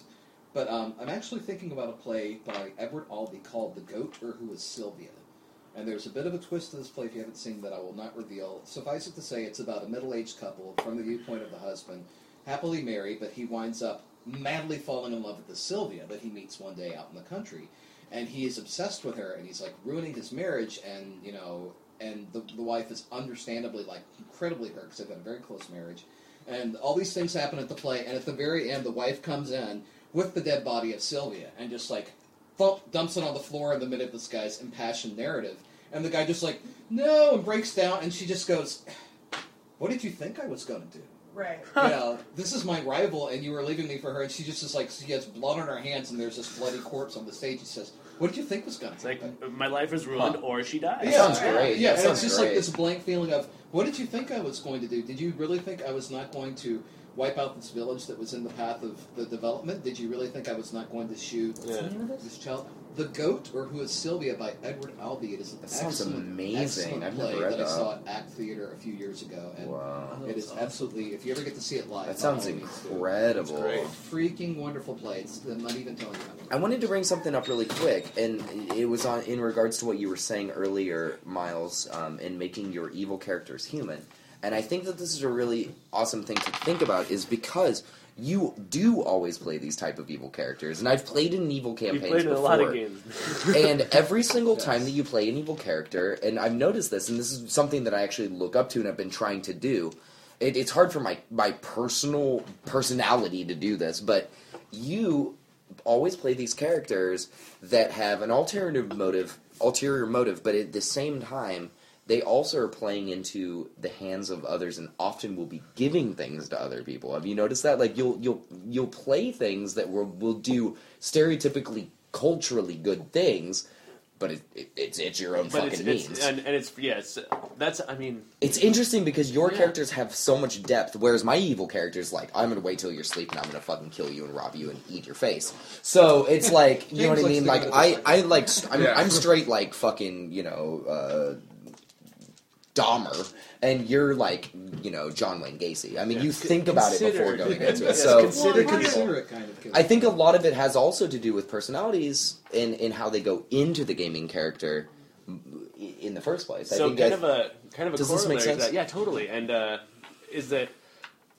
But um, I'm actually thinking about a play by Edward Albee called "The Goat," or who is Sylvia. And there's a bit of a twist to this play if you haven't seen that I will not reveal. Suffice it to say, it's about a middle-aged couple from the viewpoint of the husband, happily married, but he winds up madly falling in love with this Sylvia that he meets one day out in the country, and he is obsessed with her, and he's like ruining his marriage, and you know, and the, the wife is understandably like incredibly hurt because they've got a very close marriage, and all these things happen at the play, and at the very end, the wife comes in with the dead body of Sylvia, and just like thump, dumps it on the floor in the middle of this guy's impassioned narrative. And the guy just like, no, and breaks down, and she just goes, What did you think I was going to do? Right. yeah, this is my rival, and you were leaving me for her. And she just is like, she has blood on her hands, and there's this bloody corpse on the stage. He says, What did you think was going It's to like happen? my life is ruined Huh. or she dies. That sounds great. Yeah, That and it's just great. like this blank feeling of, What did you think I was going to do? Did you really think I was not going to wipe out this village that was in the path of the development? Did you really think I was not going to shoot Yeah. this child? The Goat, or Who is Sylvia by Edward Albee. It is an That sounds excellent, amazing. excellent I've play never read that I saw at Act Theater a few years ago. And Wow. it is absolutely, if you ever get to see it live, That sounds all means incredible. That's great. Freaking wonderful play. It's, I'm not even telling you. I wanted to bring something up really quick, and it was on in regards to what you were saying earlier, Miles, um, in making your evil characters human. And I think that this is a really awesome thing to think about is because you do always play these type of evil characters, and I've played in evil You campaigns played in before. a lot of games. *laughs* and every single time that you play an evil character, and I've noticed this, and this is something that I actually look up to and I've been trying to do. It, it's hard for my my personal personality to do this, but you always play these characters that have an alternative motive, ulterior motive, but at the same time, they also are playing into the hands of others and often will be giving things to other people. Have you noticed that? Like you'll you'll you'll play things that will will do stereotypically culturally good things, but it, it, it's it's your own But fucking it's, means. it's and, and it's yes, that's I mean It's interesting because your Yeah. characters have so much depth, whereas my evil characters like I'm gonna wait till you're asleep and I'm gonna fucking kill you and rob you and eat your face. So it's *laughs* like you know what I mean. Like I I like st- I'm, Yeah. I'm straight like fucking you know uh, Dahmer, and you're like you know John Wayne Gacy. I mean Yeah. you C- think about it before going into it. yes, So consider Well, people. considerate kind of. I think a lot of it has also to do with personalities in in how they go into the gaming character in the first place. I so think kind I- of a kind of a Does this corollary make to sense? that. Yeah, totally. And uh, is that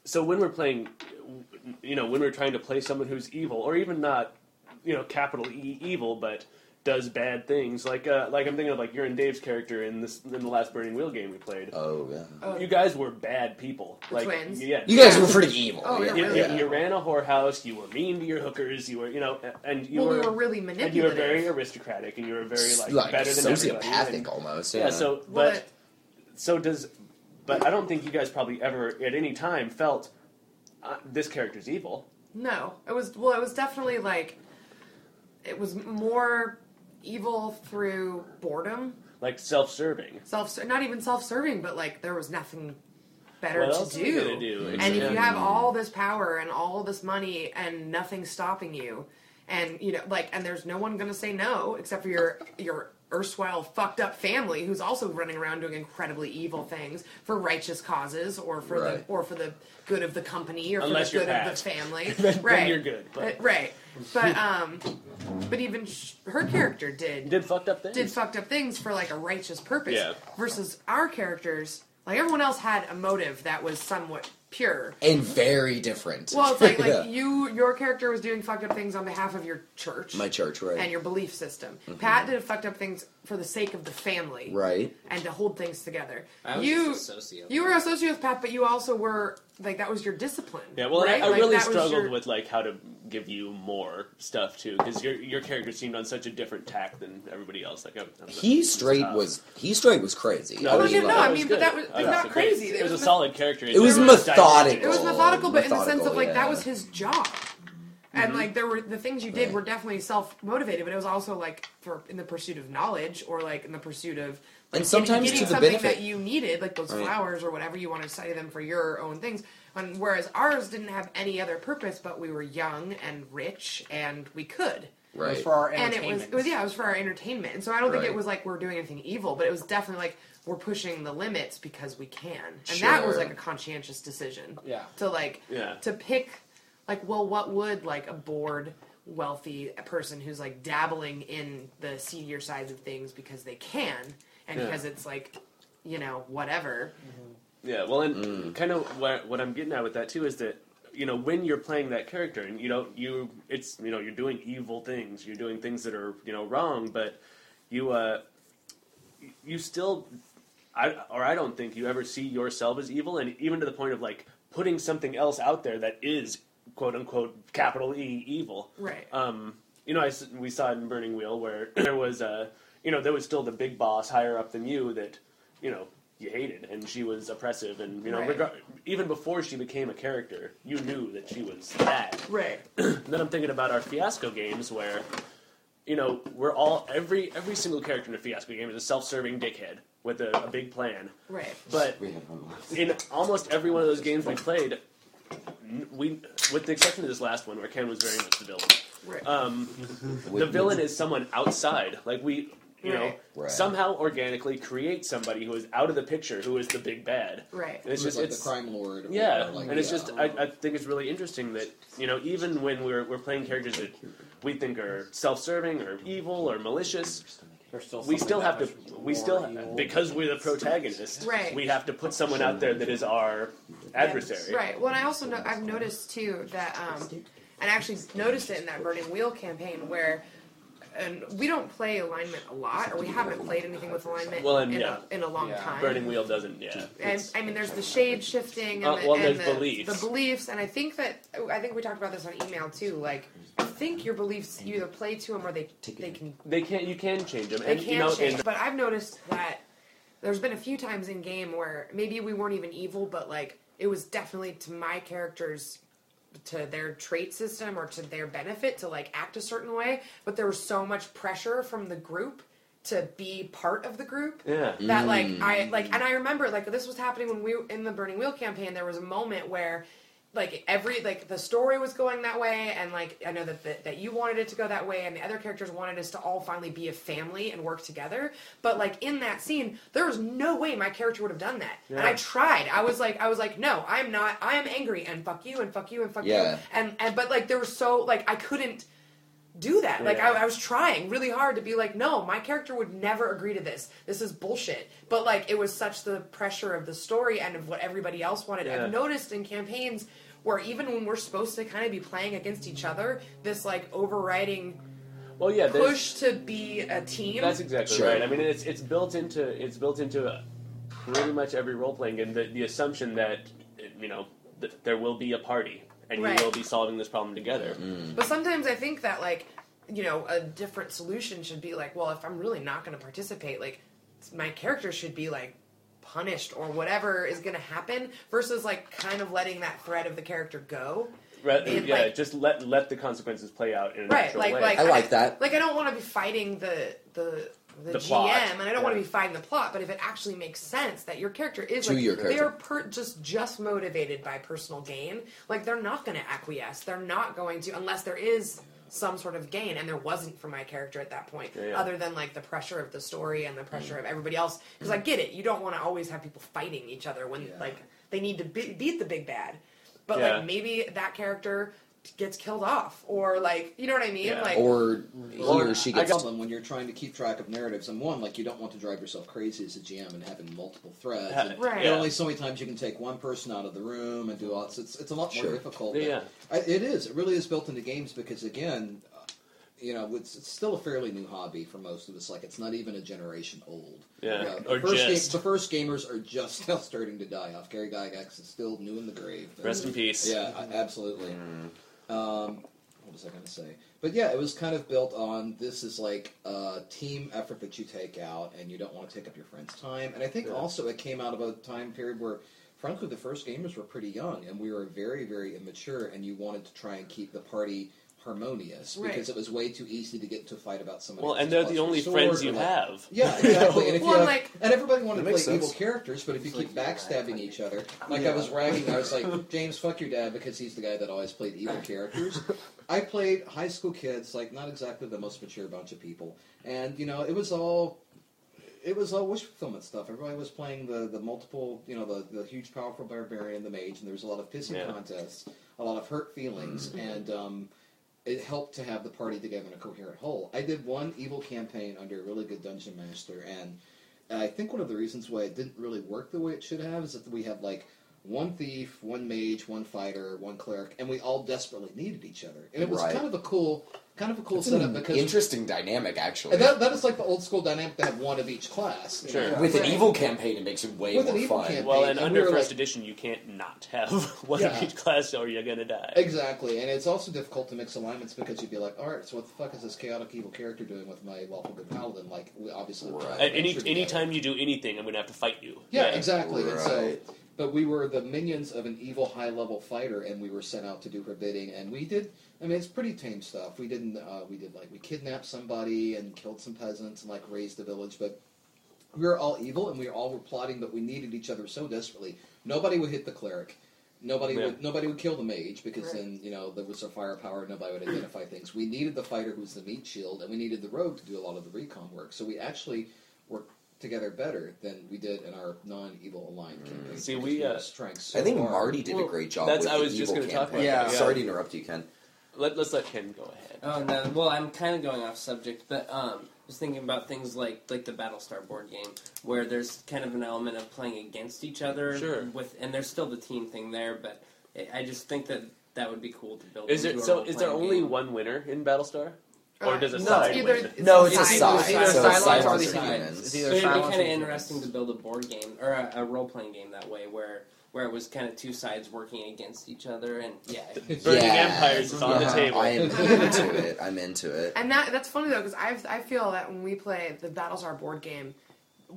so when we're playing, you know, when we're trying to play someone who's evil, or even not, you know, capital E evil, but does bad things, like uh, like I'm thinking of like you're in Dave's character in this in the last Burning Wheel game we played. oh yeah. Oh, You guys were bad people. The like twins? yeah. You guys were pretty evil. Oh, You, yeah, you- really. you- you ran a whorehouse. You were mean to your hookers. You were, you know, and you well, were, we were really manipulative. and you were very aristocratic, and you were very like, like better than everybody. sociopathic and- almost. yeah. Yeah. So, Well, but so does, but I don't think you guys probably ever at any time felt uh, this character's evil. No, it was well. It was definitely like it was more evil through boredom, Like self-serving. self not even self-serving, but like there was nothing better what to do. do? And if you have all this power and all this money and nothing stopping you, and you know, like, and there's no one gonna say no except for your your erstwhile fucked up family who's also running around doing incredibly evil things for righteous causes or for Right. the or for the good of the company or Unless for the good Pat. of the family. *laughs* Then- then right. you're good, but- Uh, right. But um, but even sh- her character did Did fucked up things. did fucked up things for like a righteous purpose. Yeah. Versus our characters, like everyone else had a motive that was somewhat pure. and very different. Well, it's like like *laughs* Yeah. you, your character was doing fucked up things on behalf of your church my church, right? and your belief system. Mm-hmm. Pat did fucked up things for the sake of the family right. and to hold things together. I was you, just a sociopath. you were a sociopath, but you also were like that was your discipline. Yeah, well, right? I, I Like, really struggled your- with like how to give you more stuff too, because your your character seemed on such a different tack than everybody else. Like, I, I was- He straight was he straight was crazy. No, oh, I it Well, was, mean, no, like- I it was mean, but good. that was- I it's thought not it was great. crazy. It It was a was- solid character. It was just methodical. It was methodical, but in the sense of like that was his job. And mm-hmm. like there were the things you did Right. were definitely self motivated, but it was also like for in the pursuit of knowledge or like in the pursuit of like, And sometimes getting to the something benefit. that you needed, like those Right. flowers or whatever you want to study them for your own things. And whereas ours didn't have any other purpose, but we were young and rich and we could. It was right. for our And it entertainment. was, it was yeah, it was for our entertainment. And so I don't think it was like we're doing anything evil, but it was definitely like we're pushing the limits because we can. And that was like a conscientious decision Yeah. to like Yeah. to pick like well what would like a bored wealthy person who's like dabbling in the seedier sides of things because they can and Yeah. because it's like you know whatever Yeah, well, and Mm. kind of what, what I'm getting at with that too is that you know when you're playing that character and you know you it's you know you're doing evil things, you're doing things that are you know wrong, but you uh you still I or I don't think you ever see yourself as evil, and even to the point of like putting something else out there that is quote unquote capital E evil. right Um, you know, I we saw it in Burning Wheel where *clears throat* there was a, you know, there was still the big boss higher up than you that, you know, you hated, and she was oppressive, and you know, Right. regar- even before she became a character, you knew that she was that. *clears throat* right then I'm thinking about our Fiasco games where, you know, we're all every every single character in a Fiasco game is a self-serving dickhead with a, a big plan, right but We have one more. in almost every one of those games we played, we, with the exception of this last one where Ken was very much the villain. right Um, *laughs* the villain is someone outside. Like we, you know, Right. Right. somehow organically create somebody who is out of the picture, who is the big bad. right And it's just like it's the crime lord. or yeah, like, and it's yeah. just I, I think it's really interesting that you know even when we're we're playing characters that we think are self-serving or evil or malicious, There's still we something still that have to much we more still evil. because we're the protagonist Right. we have to put someone out there that is our adversary Right. Well, and I also know I've noticed too that, um, and I actually noticed it in that Burning Wheel campaign where, and we don't play alignment a lot, or we haven't played anything with alignment Well, and in, yeah. a, in a long Yeah. time. burning wheel doesn't yeah And It's- I mean, there's the shade shifting, and, Uh, the, well, and there's the, beliefs. the beliefs, and I think that I think we talked about this on email too. Like, I think your beliefs you either play to them or they they can they can't you can change them they and can you know change. and But I've noticed that there's been a few times in game where maybe we weren't even evil, but like it was definitely to my characters to their trait system or to their benefit to like act a certain way, but there was so much pressure from the group to be part of the group yeah. that like mm. I like and I remember like this was happening when we were in the Burning Wheel campaign there was a moment where like every like the story was going that way and like I know that that, that you wanted it to go that way and the other characters wanted us to all finally be a family and work together. But like in that scene there was no way my character would have done that. And I tried. I was like I was like no I'm not I am angry and fuck you and fuck you and fuck Yeah. you and and but like there was so like I couldn't do that. Like I, I was trying really hard to be like, no, my character would never agree to this. This is bullshit. But like it was such the pressure of the story and of what everybody else wanted. Yeah. I've noticed in campaigns where even when we're supposed to kind of be playing against each other, this like overriding well yeah push to be a team. That's exactly Sure. right. I mean, it's it's built into it's built into pretty much every role playing game. The, the assumption that you know th- there will be a party and Right. you will be solving this problem together. Mm. But sometimes I think that like, you know, a different solution should be like, well, if I'm really not going to participate, like my character should be like punished or whatever is going to happen versus like kind of letting that thread of the character go. Ra- And, yeah, like- just let let the consequences play out in a Right, natural like way. like I like that. Like I don't want to be fighting the the the, The GM, plot. and I don't want to be fighting the plot. But if it actually makes sense that your character is To like your they're per- just just motivated by personal gain, like they're not going to acquiesce. They're not going to unless there is some sort of gain, and there wasn't for my character at that point, Yeah, yeah. other than like the pressure of the story and the pressure of everybody else. Because I get it, you don't want to always have people fighting each other when Yeah. like they need to be- beat the big bad. But Yeah. like maybe that character gets killed off, or like you know what I mean, Yeah. like Or he or she I gets. got- problem when you're trying to keep track of narratives. And one, like you don't want to drive yourself crazy as a GM and having multiple threads. Ha- And Right. There are Yeah. only so many times you can take one person out of the room and do all. It's it's, it's a lot more Sure. difficult. Yeah, I, it is. It really is built into games because again, uh, you know, it's, it's still a fairly new hobby for most of us. Like it's not even a generation old. Yeah. You know, the Or first just. Game, the first gamers are just *laughs* now starting to die off. Gary Gygax is still new in the grave. Rest in peace. Yeah, I- absolutely. Um, what was I going to say? But yeah, it was kind of built on this is like a team effort that you take out, and you don't want to take up your friend's time. And I think Yeah. also it came out of a time period where, frankly, the first gamers were pretty young, and we were very, very immature, and you wanted to try and keep the party harmonious Right. because it was way too easy to get into a fight about somebody. Well, and they're the only sword friends you like- have. yeah, exactly. And if *laughs* Well, you have, like- and everybody wanted to makes play evil characters, but if you keep backstabbing each other, like I was ragging, I was like, *laughs* James, fuck your dad because he's the guy that always played evil characters. I played high school kids, like not exactly the most mature bunch of people, and you know, it was all. It was all wish fulfillment stuff. Everybody was playing the, the multiple, you know, the, the huge, powerful barbarian, the mage, and there was a lot of pissing Yeah. contests, a lot of hurt feelings, and um, it helped to have the party together in a coherent whole. I did one evil campaign under a really good dungeon master, and I think one of the reasons why it didn't really work the way it should have is that we had like one thief, one mage, one fighter, one cleric, and we all desperately needed each other. And it was Right. kind of a cool, kind of a cool It's setup an because interesting dynamic, actually. and that, that is like the old school dynamic to have one of each class. you Sure. know? With an Right. evil campaign, it makes it way With an more evil fun. campaign. Well, and and under we were first like- edition, you can't not have *laughs* one Yeah. of each class, or you're gonna die. Exactly, and it's also difficult to mix alignments because you'd be like, all right, so what the fuck is this chaotic evil character doing with my lawful good paladin? Like, we obviously we're Right. trying At to any venture together. anytime you do anything, I'm gonna have to fight you. Yeah, exactly. And so, Right. But we were the minions of an evil high level fighter, and we were sent out to do her bidding. And we did. I mean, it's pretty tame stuff. We didn't. Uh, we did like we kidnapped somebody and killed some peasants and like razed a village, but. We were all evil, and we all were plotting, but we needed each other so desperately. Nobody would hit the cleric. Nobody Yeah. would. Nobody would kill the mage because Right. then you know there was a firepower. Nobody would identify things. We needed the fighter who was the meat shield, and we needed the rogue to do a lot of the recon work. So we actually worked together better than we did in our non-evil aligned campaign. See, we, uh, trying so I think hard. Marty did Well, a great job. that's- with I the was just evil gonna talk campaign. about that. Sorry to interrupt you, Ken. Let, let's let Ken go ahead. Oh no! Well, I'm kind of going off subject, but um, was thinking about things like like the Battlestar board game, where there's kind of an element of playing against each other. Sure. With and there's still the team thing there, but I- I just think that that would be cool to build. Is there into a so? Is there only game. one winner in Battlestar, or Uh, does a no, side it's either- win? it's No, it's a side. side. It's either So Cylons Cylons or are the the sides. humans. It's So it'd be kind of interesting to build a board game or a, a role playing game that way, where where it was kind of two sides working against each other, and yeah, *laughs* Burning Yeah. Empires is on the table. I am into it. I'm into it. And that that's funny though because I I feel that when we play the Battles Battlestar board game,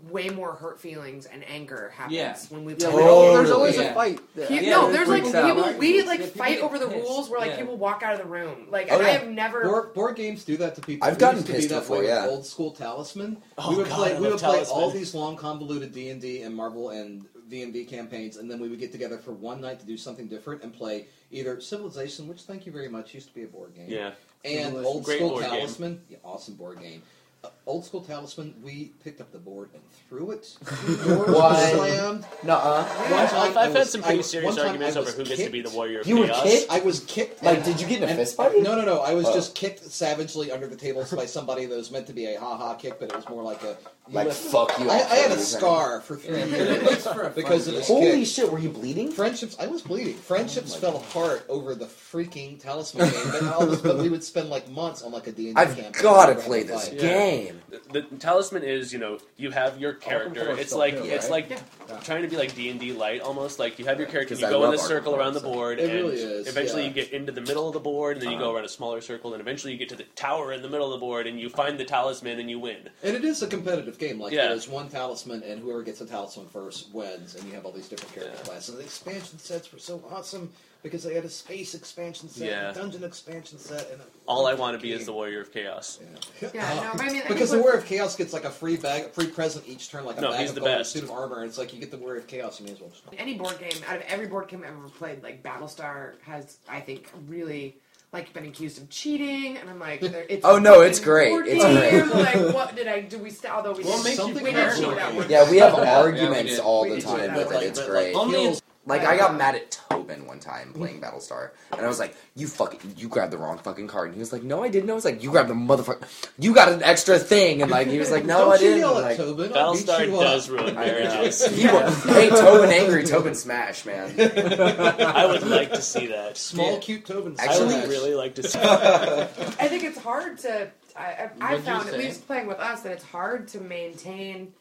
way more hurt feelings and anger happens Yeah. when we Yeah, play. we the there's always Yeah. a fight. He- Yeah, no, there's like freaks out. people we like people fight over the pissed. rules where like Yeah. people walk out of the room. Like Oh, and I have never. Board, board games do that to people. I've We gotten used to pissed be that before, way with yeah. Old school Talisman. Oh, we would God, play. We love would play all these long, convoluted D and D and Marvel and V and V campaigns, and then we would get together for one night to do something different and play either Civilization, which thank you very much used to be a board game, Yeah, and Old Great School. Talisman. Yeah, awesome board game. Uh, old School Talisman. We picked up the board and threw it. *laughs* Doors were slammed. Nuh-uh. One time I've, I I've had was- some pretty was- serious one time arguments I over was who gets to be the kicked. warrior of You were chaos. kicked? I was kicked. Like, and- did you get in a and- fist fight? No, no, no. I was Oh. just kicked savagely under the tables by somebody that was meant to be a ha ha kick, but it was more like a. you Like, lift- fuck you. I, I had a reason. scar *laughs* for three years because of this Holy kick. shit, were you bleeding? Friendships, I was bleeding. Friendships Oh my fell apart over the freaking talisman game. But, all this, but we would spend like months on like a D and I've campaign. gotta play this fight. game. The, the talisman is, you know, you have your character. It's stuff like too, it's right? like trying to be like D and D light almost. Like you have your character, 'Cause you I go in love the Arkham circle around the Horror, so- board, It and really is, eventually yeah. you get into the middle of the board, and then you go Uh-huh. around a smaller circle, and eventually you get to the tower in the middle of the board, and you find the talisman, and you win. And it is a competitive game. Like Yeah. there's one talisman, and whoever gets the talisman first wins. And you have all these different character Yeah. classes. The expansion sets were so awesome because they had a space expansion set, Yeah. a dungeon expansion set, and a All I want to be is the warrior of chaos. Yeah, Yeah, *laughs* no, I mean, I because the Warrior of Chaos gets like a free bag, free present each turn, like a No, bag he's of the gold, a best. suit of armor, and it's like you get the Warrior of Chaos, you may as well. Just... any board game out of every board game I've ever played, like Battlestar has, I think, really like been accused of cheating, and I'm like, it's *laughs* Oh, no, it's great. board It's great. like, what did I do? We st- although we What did, makes you Something we did cheat that one. Yeah, we have Yeah, arguments we all We the time that with one. it. It's great. Like, Only kills- Like I got mad at Tobin one time playing Battlestar, and I was like, "You fucking, you grabbed the wrong fucking card." And he was like, "No, I didn't." I was like, "You grabbed the motherfucker, you got an extra thing." And like he was like, "No, Don't I you didn't." yell I'm at like, Tobin. I'll beat Battlestar you does up. ruin marriages. he wa- hey, Tobin angry, Tobin smash, man. *laughs* I would like to see that. Small, cute Tobin. I Actually- would really like to see. that. *laughs* I think it's hard to. I, I, I What'd you found at say? least playing with us that it's hard to maintain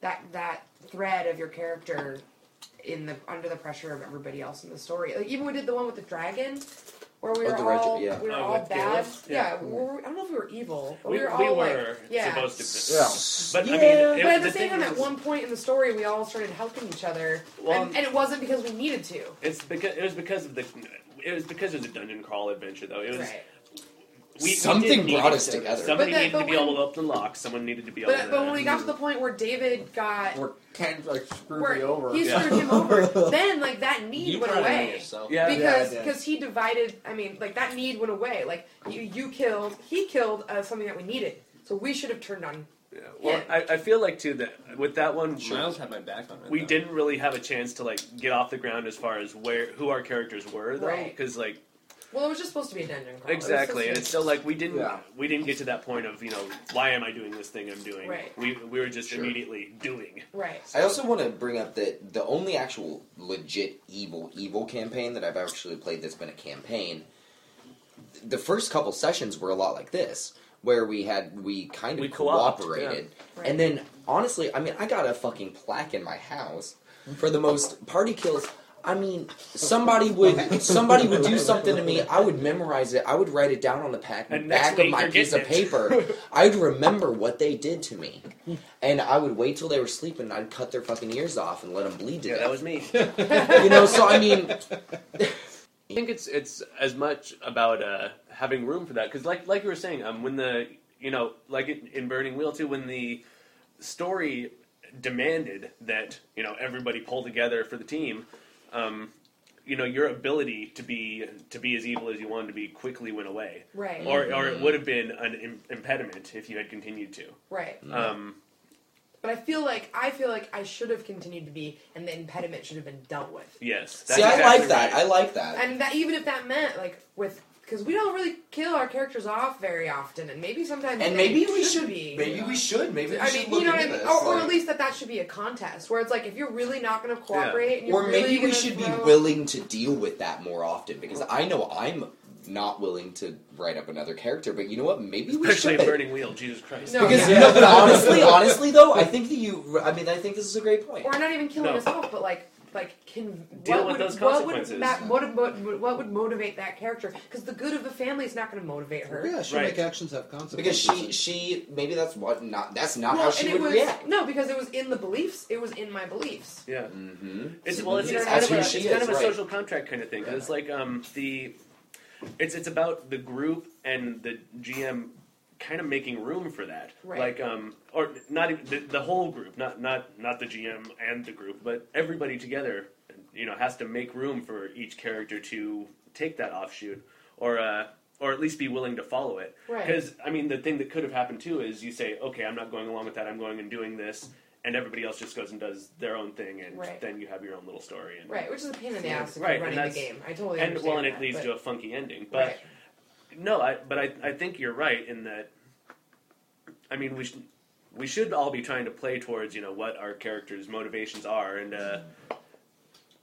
that that thread of your character in the under the pressure of everybody else in the story. Like even we did the one with the dragon, where we Oh, were the Reg- all yeah. we were Oh, all with bad. Caleb? Yeah, Yeah. we were, I don't know if we were evil, but We, we, were we all were like yeah. supposed to. Yeah. But I mean, Yeah. it, But at the, the same thing time, at is- one point in the story, we all started helping each other, Well- and, and it wasn't because we needed to. It's because it was because of the it was because it was a dungeon crawl adventure though. It was Right. We, Something we brought us other. together. Somebody that- needed to be when- able to open the lock. Someone needed to be able But, to. but when we got to the point where David got Or can't like screw where me over. he Yeah. screwed him over, *laughs* then like that need you went brought it on away. yeah, because Yeah, because he divided. I mean, like that need went away. Like you, you killed. He killed uh, something that we needed. So we should have turned on. yeah. Well, I, I feel like too that with that one, Miles had my back on it. we though. didn't really have a chance to like get off the ground as far as where who our characters were though, Right. because like Well, it was just supposed to be a dungeon crawl. Exactly, supposed and it's still like we didn't Yeah. we didn't get to that point of you know why am I doing this thing I'm doing? Right. We we were just Sure. immediately doing. right. I also want to bring up that the only actual legit evil evil campaign that I've actually played that's been a campaign. The first couple sessions were a lot like this, where we had we kind of We co-opted, cooperated, Right. and then honestly, I mean, I got a fucking plaque in my house for the most *laughs* party kills. I mean, somebody would somebody would do something to me. I would memorize it. I would write it down on the pack, And back of my piece of getting it. paper. I'd remember what they did to me, and I would wait till they were sleeping. and I'd cut their fucking ears off and let them bleed to Yeah, death. that was me. *laughs* you know, so I mean, I think it's it's as much about uh, having room for that because, like like you were saying, um, when the you know, like in, in Burning Wheel too, when the story demanded that you know everybody pull together for the team, um, you know, your ability to be to be as evil as you wanted to be quickly went away, Right. or or it would have been an Im- impediment if you had continued to. right. Um, But I feel like I feel like I should have continued to be, and the impediment should have been dealt with. yes, see, I exactly like that. right. I like that. And that even if that meant like with because we don't really kill our characters off very often, and maybe sometimes And maybe we should. be. Maybe we should. Maybe we I should mean, look you know what I mean, this. or, or like- at least that that should be a contest where it's like if you're really not going to cooperate, and you're or really maybe we gonna should be willing to deal with that more often because I know I'm not willing to write up another character, but you know what? Maybe we Especially should. in Burning Wheel, Jesus Christ. No, because yeah. no, but honestly, honestly though, I think that you. I mean, I think this is a great point. or not even killing No. us off, but like like can Deal what with would, those what would consequences. that what would, what would motivate that character? Because the good of the family is not going to motivate her. Yeah, she'll Right. make actions have consequences. Because she, she, maybe that's what not. That's not well, how she would it was react. no, because it was in the beliefs. It was in my beliefs. Yeah. Mm-hmm. It's well, it's, it's kind of a, it's who she kind of a right. social contract kind of thing. 'cause It's like um the, it's it's about the group and the GM kind of making room for that. Right. Like um or not even the, the whole group, not not not the GM and the group, but everybody together. You know, has to make room for each character to take that offshoot or uh or at least be willing to follow it. Right. Because I mean, the thing that could have happened too is you say, okay, I'm not going along with that. I'm going and doing this, and everybody else just goes and does their own thing, and Right. then you have your own little story. And, Right, which is a pain in the ass if Right, you're and running the game. I totally And understand well, and it that, leads but- to a funky ending. But right. No, I but I I think you're right in that. I mean, we should we should all be trying to play towards you know what our characters' motivations are, and uh,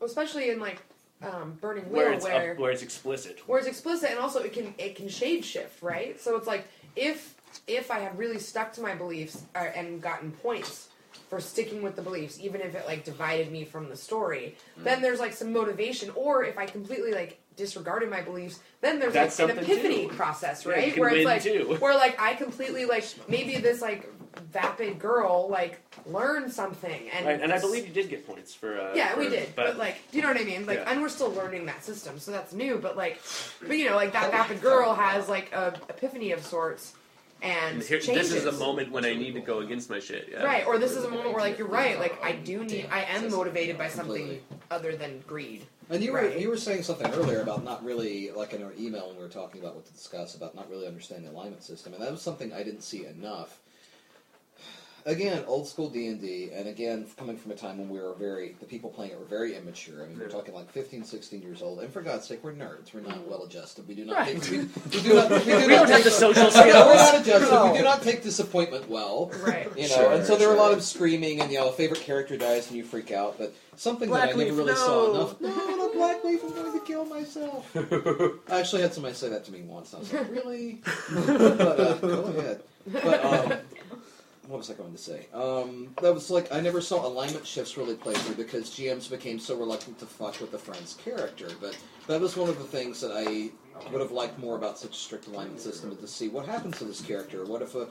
especially in like um, Burning Wheel, where it's where up, where it's explicit. where it's explicit and also it can it can shade shift, right? So it's like if if I had really stuck to my beliefs uh, and gotten points for sticking with the beliefs, even if it like divided me from the story, Mm. then there's like some motivation. Or if I completely like disregarded my beliefs, then there's That's like an epiphany too. process, Yeah, you right? can where it's like too. *laughs* where like I completely like maybe this like vapid girl like learned something and Right, and I believe you did get points for. Uh, yeah, we did, but, like, do you know what I mean? Like, Yeah. and we're still learning that system, so that's new. But like, but you know, like that vapid girl has like a epiphany of sorts, and And here, this is a moment when I need to go against my shit. Yeah. right? Or this is a moment where like you're right, like I do need, I am motivated by something other than greed. And you were you were saying something earlier about not really like in our email when we were talking about what to discuss about not really understanding the alignment system, and that was something I didn't see enough. Again, old school D and D, and again coming from a time when we were very the people playing it were very immature. I mean, we're talking like 15, 16 years old, and for God's sake, we're nerds. We're not well adjusted. We do not. Right. Take, we, *laughs* we do not. We, do We not don't have the social *laughs* We're skills. not adjusted. No. We do not take disappointment well. Right. You know, Sure, and so there were a lot of screaming, and you know, a favorite character dies and you freak out. But something that I Blackleaf, never really no. saw enough. No, no, Blackleaf, I'm going to kill myself. *laughs* I actually had somebody say that to me once. I was like, really? but uh, go ahead. But um, what was I going to say? Um, that was like I never saw alignment shifts really play through because GMs became so reluctant to fuck with the friend's character. But that was one of the things that I would have liked more about such a strict alignment system to see what happens to this character. What if a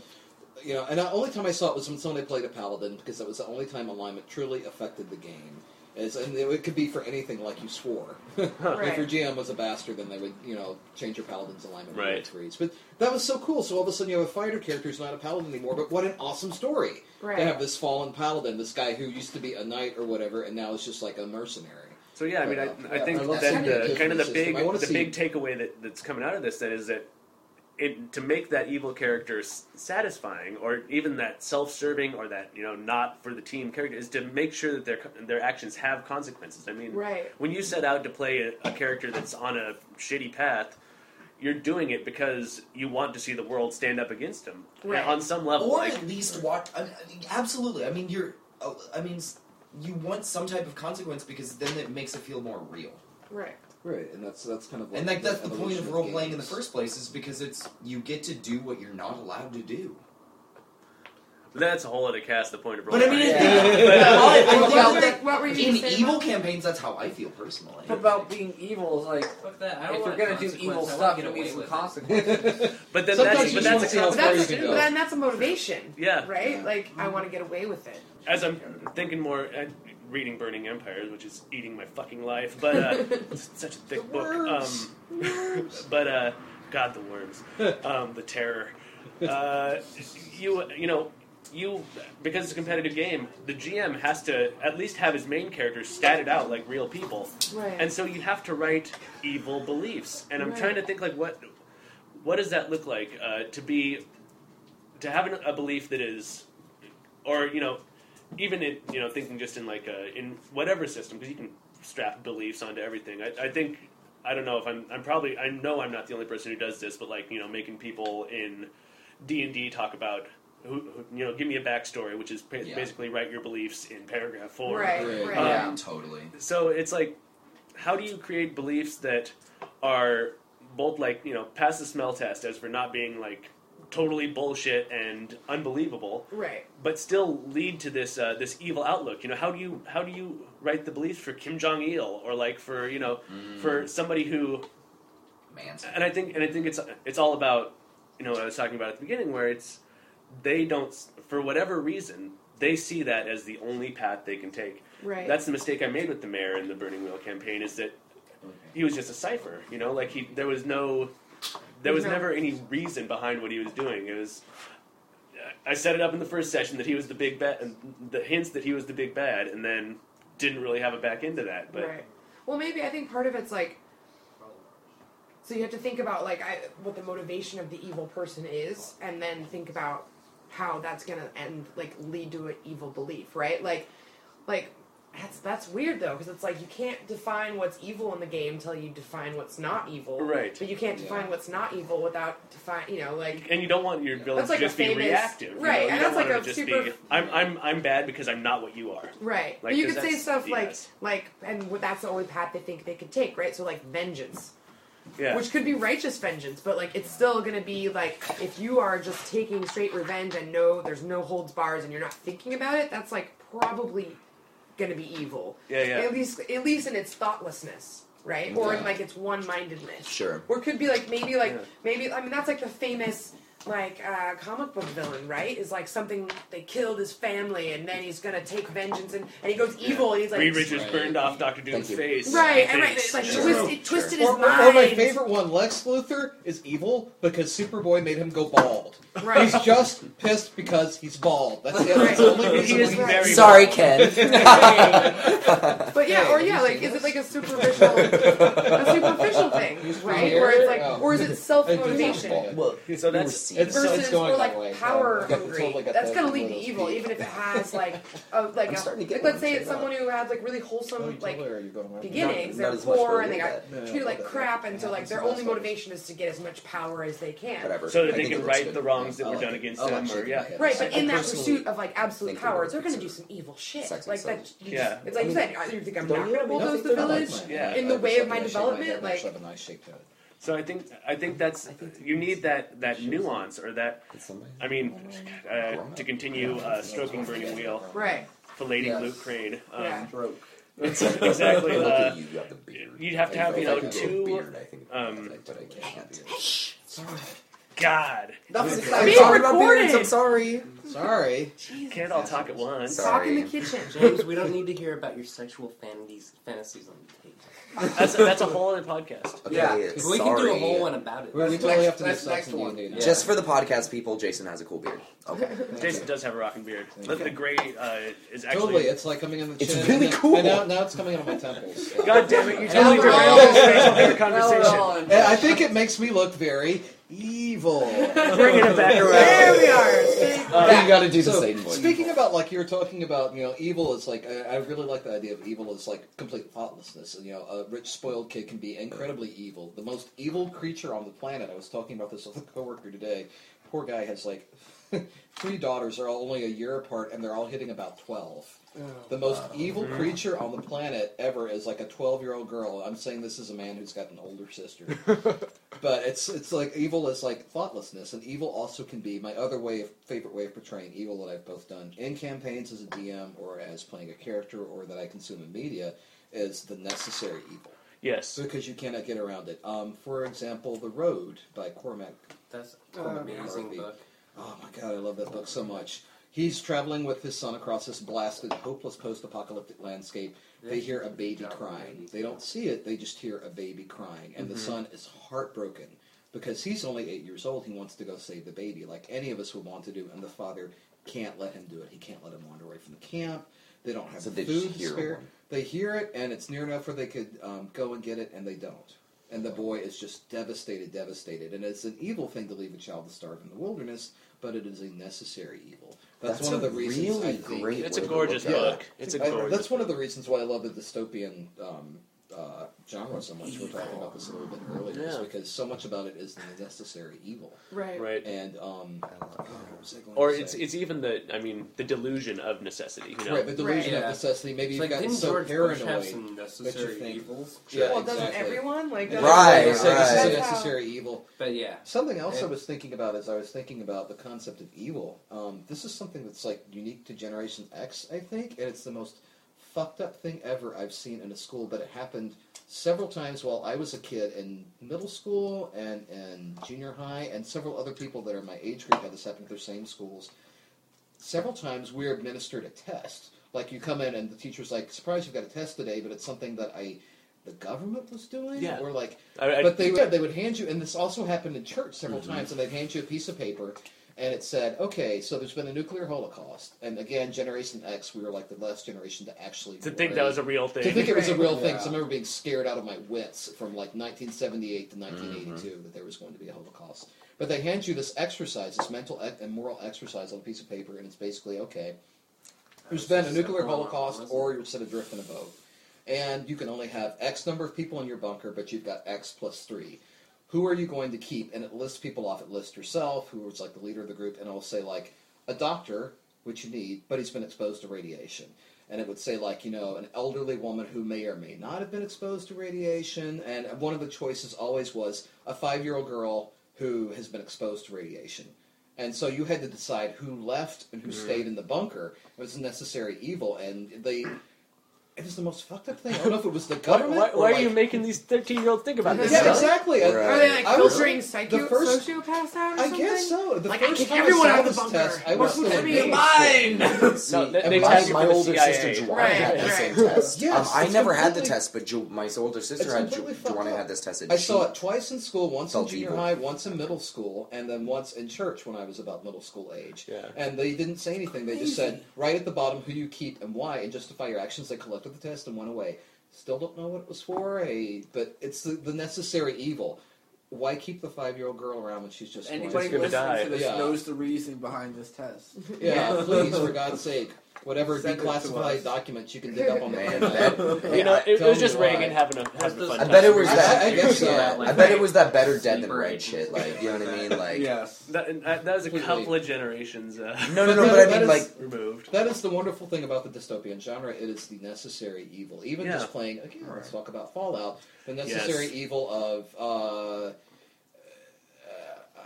you know, and the only time I saw it was when somebody played a paladin because that was the only time alignment truly affected the game. Is and it could be for anything like you swore. *laughs* If Right. your GM was a bastard, then they would, you know, change your paladin's alignment Right. right. threes. But that was so cool. So all of a sudden you have a fighter character who's not a paladin anymore. But what an awesome story! Right. To have this fallen paladin, this guy who used to be a knight or whatever, and now is just like a mercenary. So yeah, I mean, I, I uh, think I that the the kind of the big system. I wanna the see- big takeaway that, that's coming out of this then is that it, to make that evil character s- satisfying, or even that self-serving, or that you know not for the team character, is to make sure that their their actions have consequences. I mean, Right. when you set out to play a, a character that's on a shitty path. You're doing it because you want to see the world stand up against him Right. on some level. or like- at least watch. I mean, absolutely. I mean, you're. uh, I mean, you want some type of consequence because then it makes it feel more real. Right. Right, and that's that's kind of what And like that's the point of role playing in the first place is because it's you get to do what you're not allowed to do. that's a whole other cast. The point of role But I mean, playing. it- uh, I- I What, that what were you in saying? evil campaigns, that's how I feel personally. But about being evil is like Fuck that. I don't if you're gonna do evil stuff, get you away need some with it. consequences. *laughs* *laughs* but then Sometimes that's but that's a see But that's, but then that's a motivation. Yeah. Right. Like I want to get away with it. as I'm thinking more, reading Burning Empires, which is eating my fucking life, but uh, *laughs* it's such a thick The book. worms. Um, *laughs* but uh, God, the worms, *laughs* um, the terror. Uh, you, you know, you because it's a competitive game. The GM has to at least have his main characters statted out like real people, Right. and so you have to write evil beliefs. And I'm Right. trying to think like what what does that look like uh, to be to have an, a belief that is or you know even in you know thinking just in like a, in whatever system because you can strap beliefs onto everything I, I think I don't know if I'm I'm probably I know I'm not the only person who does this, but like you know making people in D and D talk about. Who, who, you know, give me a backstory, which is ba- Yeah. basically write your beliefs in paragraph four. Right, Right. right. Um, Yeah. Totally. So it's like, how do you create beliefs that are both like you know pass the smell test as for not being like totally bullshit and unbelievable, right. but still lead to this uh, this evil outlook. You know, how do you how do you write the beliefs for Kim Jong Il or like for you know for somebody who Man. and I think and I think it's it's all about you know what I was talking about at the beginning where it's they don't for whatever reason they see that as the only path they can take. Right. That's the mistake I made with the mayor in the Burning Wheel campaign is that he was just a cipher. You know, like he there was no there was No. never any reason behind what he was doing. It was I set it up in the first session that he was the big bad, and the hints that he was the big bad, and then didn't really have it back into that. But right. Well, maybe I think part of it's like. So you have to think about like I, what the motivation of the evil person is, and then think about how that's gonna end, like lead to an evil belief, right? Like, like that's that's weird though, because it's like you can't define what's evil in the game until you define what's not evil, Right. But you can't define Yeah. what's not evil without define, you know, like and you don't want your villains like to a just be famous- reactive, you right, know? You and don't that's like want a to just super- be I'm I'm I'm bad because I'm not what you are. Right. Like, but you 'cause could say that's stuff like like and that's the only path they think they could take, right? So like vengeance. Yeah. Which could be righteous vengeance, but like it's still gonna be like if you are just taking straight revenge and no there's no holds bars and you're not thinking about it, that's like probably gonna be evil. Yeah, yeah. At least at least in its thoughtlessness. Right? Or in like its one mindedness. Sure. Or it could be like maybe like Yeah. maybe I mean that's like the famous like uh, comic book villain, right? Is like something they killed his family and then he's gonna take vengeance and, and he goes evil and he's like Reed Richards Right. burned off Doctor Doom's face. Right, and right, think. it's like Sure. twist, it twisted Or, his or- mind. or my favorite one, Lex Luthor, is evil because Superboy made him go bald. Right. He's just pissed because he's bald. That's it. Right. The only reason He is very Sorry, bald. Ken. *laughs* But yeah, or yeah, like is it like a superficial, a superficial thing, right? here? Where it's like, Oh. or is it self motivation well, So that's It's, versus it's going or that like way. power Yeah. hungry? Totally That's gonna lead to evil, even if it *laughs* has like, a, like, a, starting to get like let's say it's someone who had like really wholesome you like totally are. You're going around. beginnings. Not- They're not as poor and they got but- treated like crap, and so like their only motivation is to get as much power as they can. whatever. so that they can right the wrongs that were done against them, or yeah. Right, but in that pursuit of like absolute power, it they're going to do some evil shit. Sex like that. Yeah. it's like you said. You think I'm Don't going to bulldoze the village in the way of my development? Like actually have a nice shape to it. So I think I think that's you need that that nuance or that I mean uh, to continue uh, stroking burning wheel, right. filleting Yes. Luke Crane. Um, Yeah. Broke. It's *laughs* exactly. Uh, you, you have the beard. you'd have to have, you know, I could grow a two, beard, I think, um, but I can't. God, That was Being. Sorry about beards, recorded. I'm sorry. Sorry. can't all talk at once. Sorry. Talk in the kitchen. James, we don't need to hear about your sexual fantasies, fantasies on the tape. That's a, that's a whole other podcast. Okay, Yeah. We sorry. can do a whole one about it. We That's totally next- have to do that's sex next and one. D&D. Just for the podcast people, Jason has a cool beard. Okay. Jason does have a rocking beard. Look at the gray uh, is actually. Totally, it's like coming in the chin. It's really and, cool. And now, now it's coming out of my temples. God damn it! You And *laughs* totally now- derailed this facial hair conversation. And I think it makes me look very evil. Bringing it back around. There we are. Uh, you gotta do the so, Satan voice. Speaking about like you were talking about, you know, evil is like I, I really like the idea of evil is like complete thoughtlessness. And you know, a rich spoiled kid can be incredibly evil. The most evil creature on the planet. I was talking about this with a coworker today. Poor guy has like *laughs* three daughters. They're all only a year apart, and they're all hitting about twelve. The most evil creature on the planet ever is like a twelve-year-old girl. I'm saying this is a man who's got an older sister. *laughs* but it's it's like evil is like thoughtlessness, and evil also can be my other way of favorite way of portraying evil that I've both done in campaigns as a DM or as playing a character or that I consume in media is the necessary evil Yes. because you cannot get around it. Um, for example, The Road by Cormac That's an amazing McCarthy. book. Oh my god, I love that book so much. He's traveling with his son across this blasted, hopeless post-apocalyptic landscape. They hear a baby crying. They don't see it, they just hear a baby crying. And the son is heartbroken because he's only eight years old. He wants to go save the baby, like any of us would want to do. And the father can't let him do it. He can't let him wander away from the camp. They don't have So they food just to spare. They hear it, and it's near enough where they could um, go and get it, and they don't. And the boy is just devastated, devastated. And it's an evil thing to leave a child to starve in the wilderness, but it is a necessary evil. That's, That's one of the reasons really I think great It's a gorgeous look at book. It's a I- gorgeous. that's one of the reasons why I love the dystopian um, uh, genre so much. We are talking about this a little bit earlier, is Yeah. because so much about it is the necessary evil. Right. Right. And um, what was I going Or it's say? it's even the I mean the delusion of necessity. You know. right the delusion Right. of Yeah. necessity. Maybe It's you've like, gotten didn't so George paranoid. have some that you necessary think- evils? Yeah, well, doesn't everyone like? Doesn't Right, They say this is a That's how- necessary evil. But yeah. Something else I was thinking about as I was thinking about the concept of evil. Um, this is something that's like unique to Generation X, I think, and it's the most fucked up thing ever I've seen in a school. But it happened several times while I was a kid in middle school and in junior high, and several other people that are my age group had this happen at their same schools. Several times we were administered a test. Like you come in and the teacher's like, "Surprise, you've got a test today," but it's something that I, the government was doing, Yeah. or like I, I, but they would they would hand you, and this also happened in church several Mm-hmm. times, and they'd hand you a piece of paper, and it said, "Okay, so there's been a nuclear holocaust," and again, Generation X, we were like the last generation to actually to think that was a real thing. to think it was a real thing. Yeah. So I remember being scared out of my wits from like 1978 to 1982 Mm-hmm. that there was going to be a Holocaust. But they hand you this exercise, this mental ec- and moral exercise on a piece of paper, and it's basically okay. There's been a nuclear holocaust, or you're set adrift in a boat, and you can only have X number of people in your bunker, but you've got X plus three. Who are you going to keep? And it lists people off. It lists yourself, who was like the leader of the group, and it'll say like a doctor, which you need, but he's been exposed to radiation. And it would say like you know an elderly woman who may or may not have been exposed to radiation. And one of the choices always was a five-year-old girl who has been exposed to radiation. And so you had to decide who left and who mm-hmm. stayed in the bunker. It was a necessary evil, and they. It was the most fucked up thing. I don't know if it was the *laughs* government. why, or, why are you making these thirteen year olds think about this? Yeah, stuff? exactly. Right. Are they like I was- filtering the psycho- first- sociopaths out? Or I something? guess so. The Like, I first kick time everyone I out of the bunker. test, I You're was supposed still to in be middle mine. No, they, *laughs* And they my- my older CIA. sister Joanna Right, had the same test. *laughs* Yes, um, I never had the test, but jo- my older sister had. completely Jo- Joanna had this test. I saw it twice in school, once in junior high, once in middle school, and then once in church when I was about middle school age. Yeah. And they didn't say anything. They just said, right at the bottom, who you keep and why, and justify your actions. They collected the test and went away. Still don't know what it was for, a, but it's the, the necessary evil. Why keep the five year old girl around when she's just Anybody going gonna listening die. to this Yeah. knows the reason behind this test. Yeah, *laughs* please, for God's sake. Whatever Send it to declassified us. documents you can dig up on the Man, *laughs* internet. that- You know, it, it was just. Reagan having a having a fun I time. bet it was I- that. I guess so. Yeah, I like bet it was that better dead than sleeper red shit. Like, you know what I mean? *laughs* Like, yes. That, that, that was a couple of generations uh, no, no, no. But But I mean, is- like, removed. That is the wonderful thing about the dystopian genre. It is the necessary evil. Even Yeah. just playing again, let's talk about Fallout. The Yes. necessary evil of uh,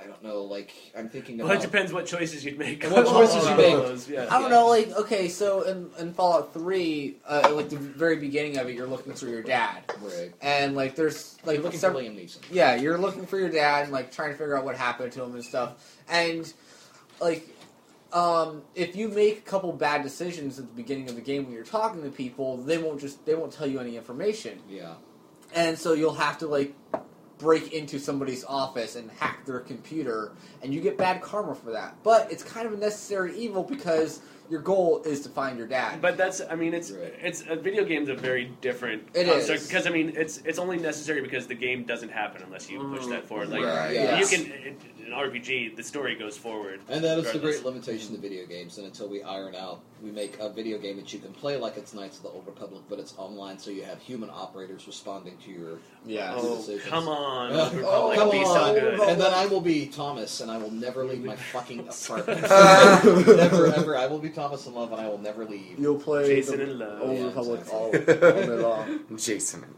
I don't know, like I'm thinking Well, it depends what choices you'd make. And what *laughs* choices you make. those, yeah. I don't know, like, okay, so in, in Fallout 3, uh, like the very beginning of it, you're looking for your dad. Right. And, like, there's, like, You're looking for several, Liam Neeson. yeah, you're looking for your dad and, like, trying to figure out what happened to him and stuff. And, like, um, if you make a couple bad decisions at the beginning of the game when you're talking to people, they won't just, they won't tell you any information. Yeah. and so you'll have to like break into somebody's office and hack their computer and you get bad karma for that but it's kind of a necessary evil because your goal is to find your dad But that's, I mean, it's Right. it's a video game's a very different It construct is. because I mean, it's it's only necessary because the game doesn't happen unless you push Mm, that forward. Like right. Yeah. you can in an RPG, the story goes forward. And that is the great limitation of video games. And until we iron out, we make a video game that you can play like it's Knights of the Old Republic, but it's online, so you have human operators responding to your yeah Good Oh, decisions. come on, Uh, Old Republic, come be on. so good. And then I will be Thomas, and I will never leave my fucking *laughs* apartment. *laughs* never, ever. I will be Thomas in love, and I will never leave. you'll play Jason the in love. Old Yeah, Republic exactly. all, all day *laughs* long Jason and Love. Completely.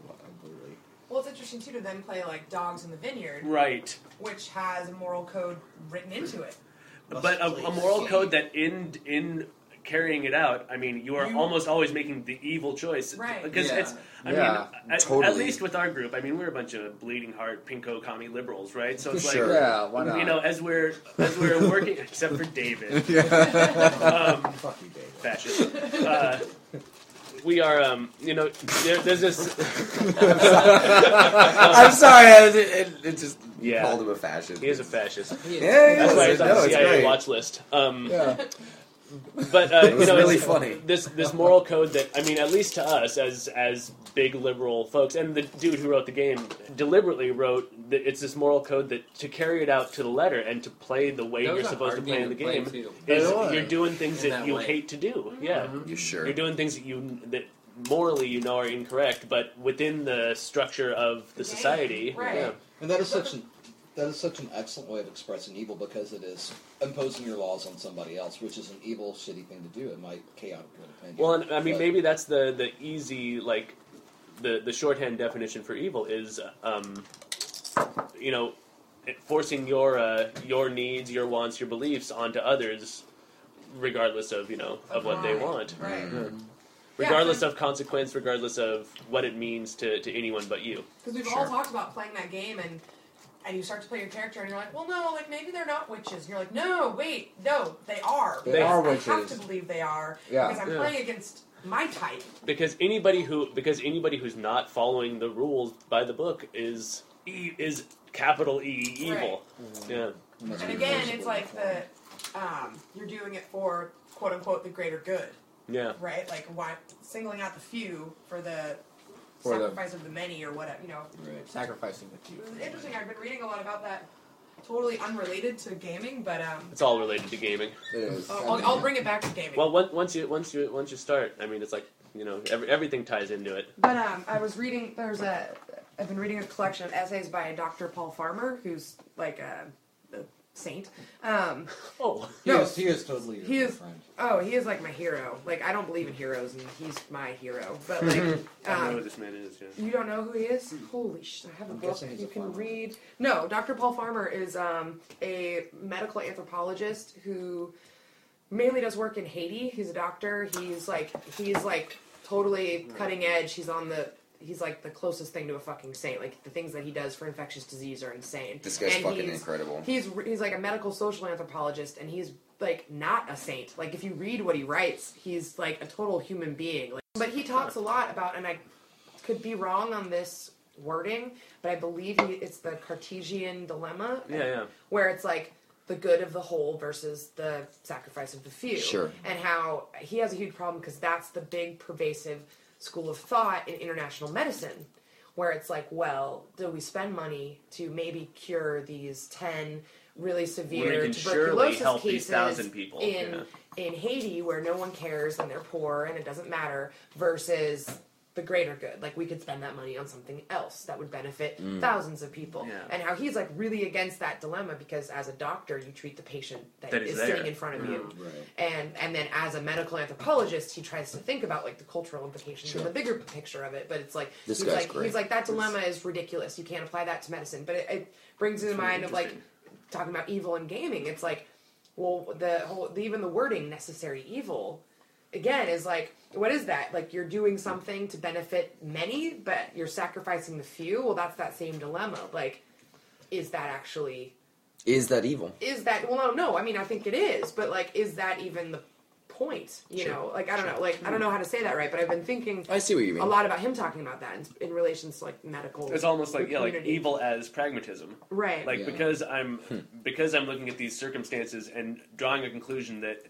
Well, it's interesting too to then play like Dogs in the Vineyard, Right, which has a moral code written into it. but a, a moral code that in in carrying it out, I mean, you are You- almost always making the evil choice Right. because Yeah. it's. I Yeah, mean, at, at least with our group, I mean, we're a bunch of bleeding heart, pinko commie liberals, right? So it's Sure. like. yeah why not You know, as we're as we're *laughs* working, except for David, yeah. um, Fuck you, David. fascist. Uh, we are, um, you know, there, there's this. *laughs* I'm sorry. I, it, it, it just Yeah. called him a fascist. He is a fascist. Yeah, he That's is. why he's on No, the it's CIA great. watch list. Um, yeah but uh, *laughs* It you was know, really it's- funny. This this moral code that I mean, at least to us as as big liberal folks, and the dude who wrote the game deliberately wrote that it's this moral code that to carry it out to the letter and to play the way That you're supposed to play in the play, game is you're doing things that that you way. hate to do. Yeah, You sure? you're doing things that you that morally you know are incorrect, but within the structure of the The society, right. yeah. And that is such an that is such an excellent way of expressing evil because it is imposing your laws on somebody else, which is an evil, shitty thing to do in my chaotic opinion. Well, and, I mean, But- maybe that's the the easy like the the shorthand definition for evil is, um, you know, forcing your uh, your needs, your wants, your beliefs onto others, regardless of you know of what they want, Right. Mm-hmm. regardless of consequence, regardless of what it means to, to anyone but you. Because we've Sure. all talked about playing that game and and you start to play your character and you're like, well, no, like maybe they're not witches. And you're like, no, wait, no, they are. They because are I have to believe they are Yeah. because I'm Yeah. playing against my type. Because anybody who because anybody who's not following the rules by the book is e- is capital E evil. Yeah. And that's And again, it's like the um, you're doing it for quote unquote the greater good, Yeah. right? Like why singling out the few for the For the- sacrifice of the many or whatever. You know, Right. Sacrificing the few. it was interesting. I've been reading a lot about that. Totally unrelated to gaming, but um, It's all related to gaming. It is. I'll, I'll, I'll bring it back to gaming. Well, once once you once you once you start, I mean, it's like you know every, everything ties into it. But um, I was reading. There's a. I've been reading a collection of essays by Dr. Paul Farmer, who's like a, a saint. Um, *laughs* Oh, He, No. is, he is totally your He is- friend. oh, he is like my hero. Like I don't believe in heroes, and he's my hero. But *laughs* like, I don't know who um, this man is. Yeah. you don't know who he is? Holy shit! I have a I'm book you a can farmer. read. No, Dr. Paul Farmer is um, a medical anthropologist who mainly does work in Haiti. He's a doctor. He's like he's like totally cutting edge. He's on the he's like the closest thing to a fucking saint. Like the things that he does for infectious disease are insane. This guy's And fucking he's- incredible. He's he's like a medical social anthropologist, and he's like not a saint. Like if you read what he writes, he's like a total human being. Like, but he talks a lot about, and I could be wrong on this wording, but I believe he, it's the Cartesian dilemma, Yeah, yeah. where it's like the good of the whole versus the sacrifice of the few. Sure. And how he has a huge problem because that's the big pervasive school of thought in international medicine, where it's like, well, do we spend money to maybe cure these 10 really severe tuberculosis cases thousand people, in in Haiti where no one cares and they're poor and it doesn't matter versus the greater good. Like we could spend that money on something else that would benefit mm. thousands of people. Yeah. And how he's like really against that dilemma because as a doctor you treat the patient that, That is is sitting in front of you. Mm, right. And and then as a medical anthropologist he tries to think about like the cultural implications and the bigger picture of it. But it's like This he's guy's like great. he's like that dilemma is ridiculous. You can't apply that to medicine. But it, it brings to mind of like talking about evil and gaming. It's like well the whole the, even the wording necessary evil again is like what is that like you're doing something to benefit many but you're sacrificing the few well that's that same dilemma like is that actually Is that evil? is that well no no i mean i think it is but like is that even the point you Sure. know like i don't know like i don't know how to say that right but i've been thinking I see what you mean. a lot about him talking about that in, in relation to like medical It's almost like yeah, like evil as pragmatism. right Like Yeah. because I'm hmm. because I'm looking at these circumstances and drawing a conclusion that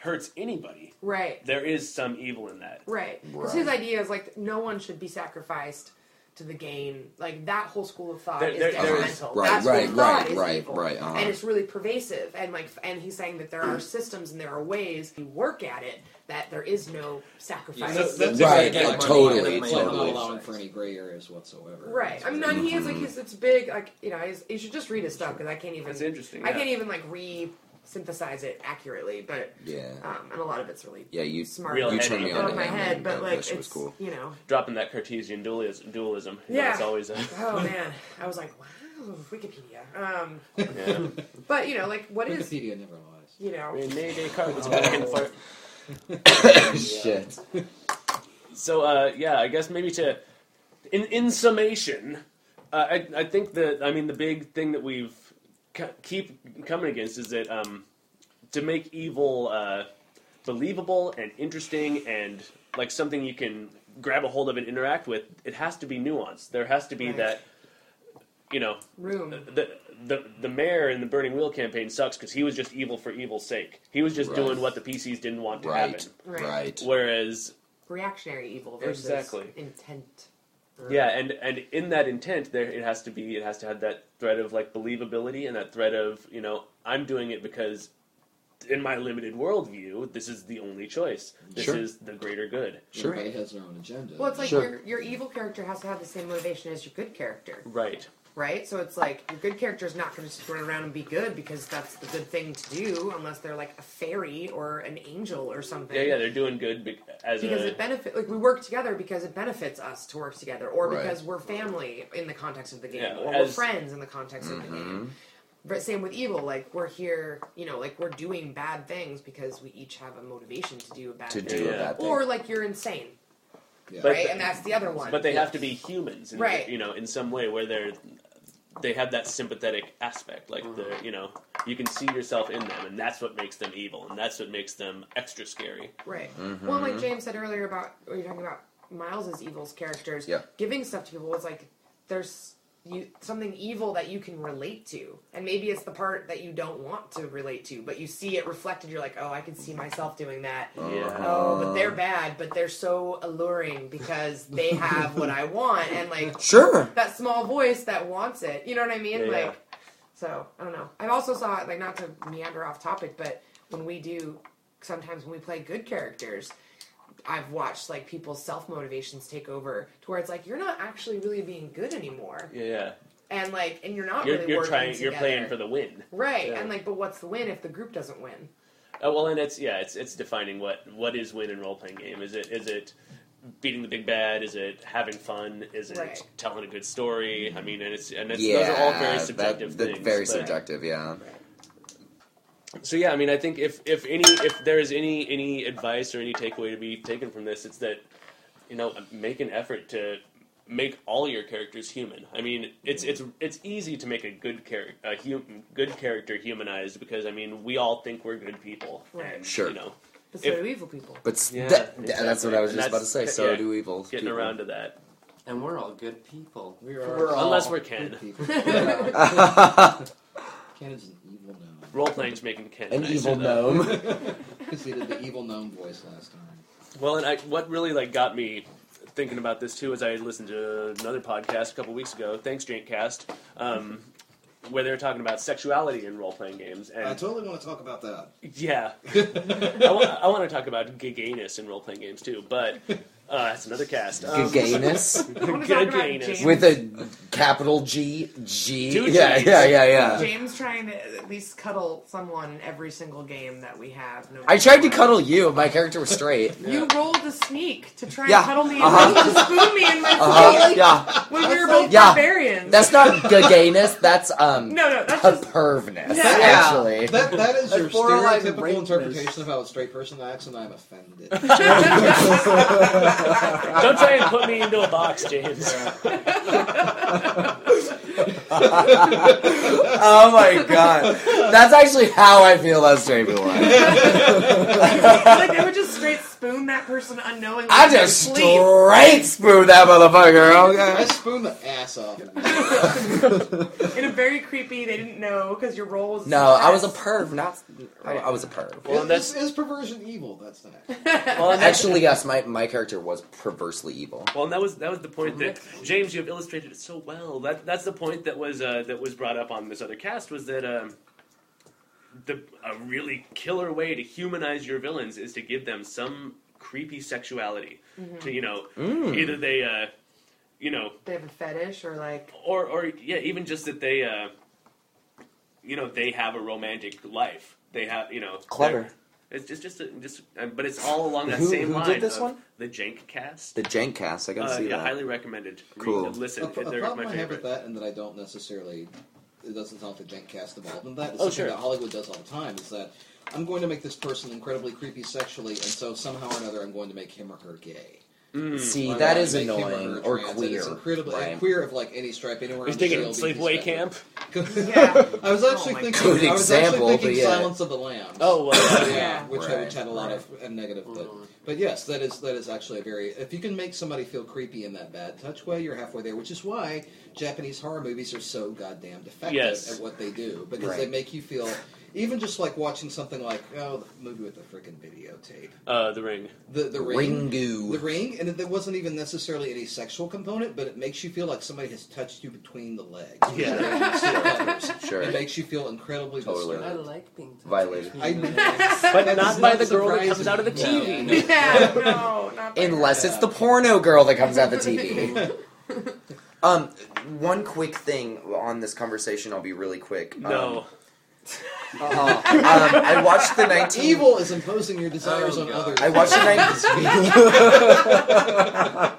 hurts anybody. right There is some evil in that. Right. Because his idea is like no one should be sacrificed to the gain. Like that whole school of thought There- is there- there is- detrimental. Right, that right, right, is right, evil. right, uh-huh. And it's really pervasive. And like, and he's saying that there are systems and there are ways you work at it that there is no sacrifice. So That's- that's Right, a good yeah, totally, with It's my not totally. allowing for any gray areas whatsoever. Right. I mean, I mean, he is like he's it's big. Like you know, he's, you should just read his stuff because I can't even. That's interesting. I yeah. can't even like re synthesize it accurately, but Yeah. um, and a lot of it's really Yeah, you smart. Real You turned me on to my head, and but like that was it's cool. you know. dropping that Cartesian dualism. dualism. You Yeah. it's always a Oh *laughs* man, I was like, wow, Wikipedia. Um, yeah. but you know, like, what is Wikipedia never lies. you know? Rene Descartes back and forth. *laughs* Shit. So uh, yeah, I guess maybe to in in summation, uh, I I think that I mean the big thing that we've c- keep coming against is that um, to make evil uh, believable and interesting and like something you can grab a hold of and interact with, it has to be nuanced. There has to be Right. that you know Room. the the the mayor in the Burning Wheel campaign sucks because he was just evil for evil's sake. He was just Right. doing what the PCs didn't want to Right. happen. Right. Right. Whereas Reactionary evil versus Exactly. intent. Or- Yeah, and and in that intent, there it has to be it has to have that thread of like believability and that thread of you know I'm doing it because in my limited worldview, this is the only choice. This Sure. is the greater good. Sure. Everybody has their own agenda. Well, it's like Sure. your your evil character has to have the same motivation as your good character, Right. Right? So it's like your good character is not going to just run around and be good because that's the good thing to do, unless they're like a fairy or an angel or something. Yeah, yeah, they're doing good bec- as because a it benefit like we work together because it benefits us to work together or Right. because we're family in the context of the game Yeah, or we're friends in the context of the mm-hmm. game but same with evil like we're here you know like we're doing bad things because we each have a motivation to do a bad To thing do a bad thing. or like you're insane Yeah. Right the- and that's the other one but they have to be humans, in, Right. You know, in some way where they're they have that sympathetic aspect, like the Mm-hmm. you know you can see yourself in them, and that's what makes them evil, and that's what makes them extra scary. Right. Mm-hmm. Well, like James said earlier about when you're talking about Miles's evil's characters, Yeah. giving stuff to people is like there's you something evil that you can relate to, and maybe it's the part that you don't want to relate to, but you see it reflected. You're like, oh, I can see myself doing that. Yeah. Oh, but they're bad, but they're so alluring because they have what I want, and like Sure. that small voice that wants it. You know what I mean? Yeah, yeah. like, so I don't know. I also saw like not to meander off topic, but when we do sometimes when we play good characters, I've watched like people's self motivations take over to where it's like you're not actually really being good anymore, Yeah, yeah. and like and you're not You're, really you're working trying. You're together. playing for the win. right. Yeah. And like, but what's the win if the group doesn't win? Uh, well, and it's yeah, it's it's defining what what is win in role playing game. Is it is it beating the big bad? Is it having fun? Is it Right. telling a good story? I mean, and it's and it's, yeah, those are all very that- subjective that's things. very but- subjective. Yeah. So yeah, I mean, I think if if any if there is any any advice or any takeaway to be taken from this, it's that you know make an effort to make all your characters human. I mean, it's it's it's easy to make a good character a hum, good character humanized because I mean we all think we're good people. Right. And, Sure. You know, But so If- do evil people. But Yeah, that- exactly. that's what I was And just about to say. So yeah, do evil. getting people. around to that. And we're all good people. we are We're all Unless we're Ken. good people. *laughs* *laughs* Ken is an evil gnome. Role playing's making Ken An nicer, evil though. gnome. *laughs* Because he did the evil gnome voice last time. Well, and I, what really like got me thinking about this too is I listened to another podcast a couple weeks ago. Thanks, Drinkcast, um, where they were talking about sexuality in role playing games. And I totally want to talk about that. yeah, *laughs* I, wa- I want to talk about gayness in role playing games too, but uh, that's another cast. Um, Gayness I want to talk about Gayness. James, with a capital G G. Two yeah, Gs. yeah, yeah, yeah. James trying to at least cuddle someone in every single game that we have. No I matter tried to what. cuddle you. My character was straight. You rolled a sneak to try Yeah. and cuddle me and Uh-huh. to spoon me in my Uh-huh, sleep yeah, when we were both Yeah. barbarians. that's not g- gayness. That's um no, no, that's a just pervness. Yeah. Actually, That, that is your That's borderline stereotypical rapeness. interpretation of how a straight person acts, and I'm offended. *laughs* *laughs* Don't try and put me into a box, James. oh my god, that's actually how I feel about straight people. like they would just straight spoon that person unknowingly. I just sleep. straight spoon that motherfucker. I Okay. spoon the ass off. in a very creepy. They didn't know because your role was. No, I was a perv, not. I, I was a perv. Well, is, that's- is perversion evil? That's the next. *laughs* Well, and that's, Actually, yes, my, my character was perversely evil. well, and that was that was the point that James, you have illustrated it so well. That that's the point that was uh, that was brought up on this other cast was that. Um, the a really killer way to humanize your villains is to give them some creepy sexuality. To you know, Mm. either they, uh, you know, They have a fetish or like. or or yeah, even just that they, uh, you know, they have a romantic life. They have, you know, Clever. It's just just a, just, uh, but it's all along that Who- same who line. did this of one? The Jank cast. The jank cast, I gotta Uh, see yeah, that. highly recommended. Read- Cool. listen, A, a they're problem my I have with favorite. that, and that I don't necessarily, it doesn't sound like the jank cast involved in that. It's Oh, something sure. that Hollywood does all the time. Is that I'm going to make this person incredibly creepy sexually, and so somehow or another I'm going to make him or her gay. Mm. See, that is I that wanna is make him or annoying or queer. It's incredibly right? queer of like any stripe anywhere. He's on thinking the show sleepaway because- camp. Yeah. *laughs* I was actually Oh thinking. God. Good I was example, actually but thinking yeah. Silence of the Lambs. Oh well, yeah, Yeah. *laughs* which, Right. which had a lot of a negative. But, Mm. But yes, that is that is actually a very. If you can make somebody feel creepy in that bad touch way, you're halfway there. Which is why Japanese horror movies are so goddamn effective Yes. at what they do because Right. they make you feel. Even just like watching something like oh the movie with the freaking videotape, Uh, the ring. the the ring, Ringu. the ring, and there wasn't even necessarily any sexual component, but it makes you feel like somebody has touched you between the legs. Yeah. You see colors. Sure. It makes you feel incredibly Totally. I disturbed. like being touched. Violated. I, But that not by the girl that surprising. comes out of the No. TV. yeah, no, not by *laughs* Unless Yeah. it's the porno girl that comes out of the TV. *laughs* um, one quick thing on this conversation. I'll be really quick. Um, No. Uh-uh. um, I watched the 19. Evil is imposing your desires Oh, on God. others. I watched the 19. *laughs* *laughs*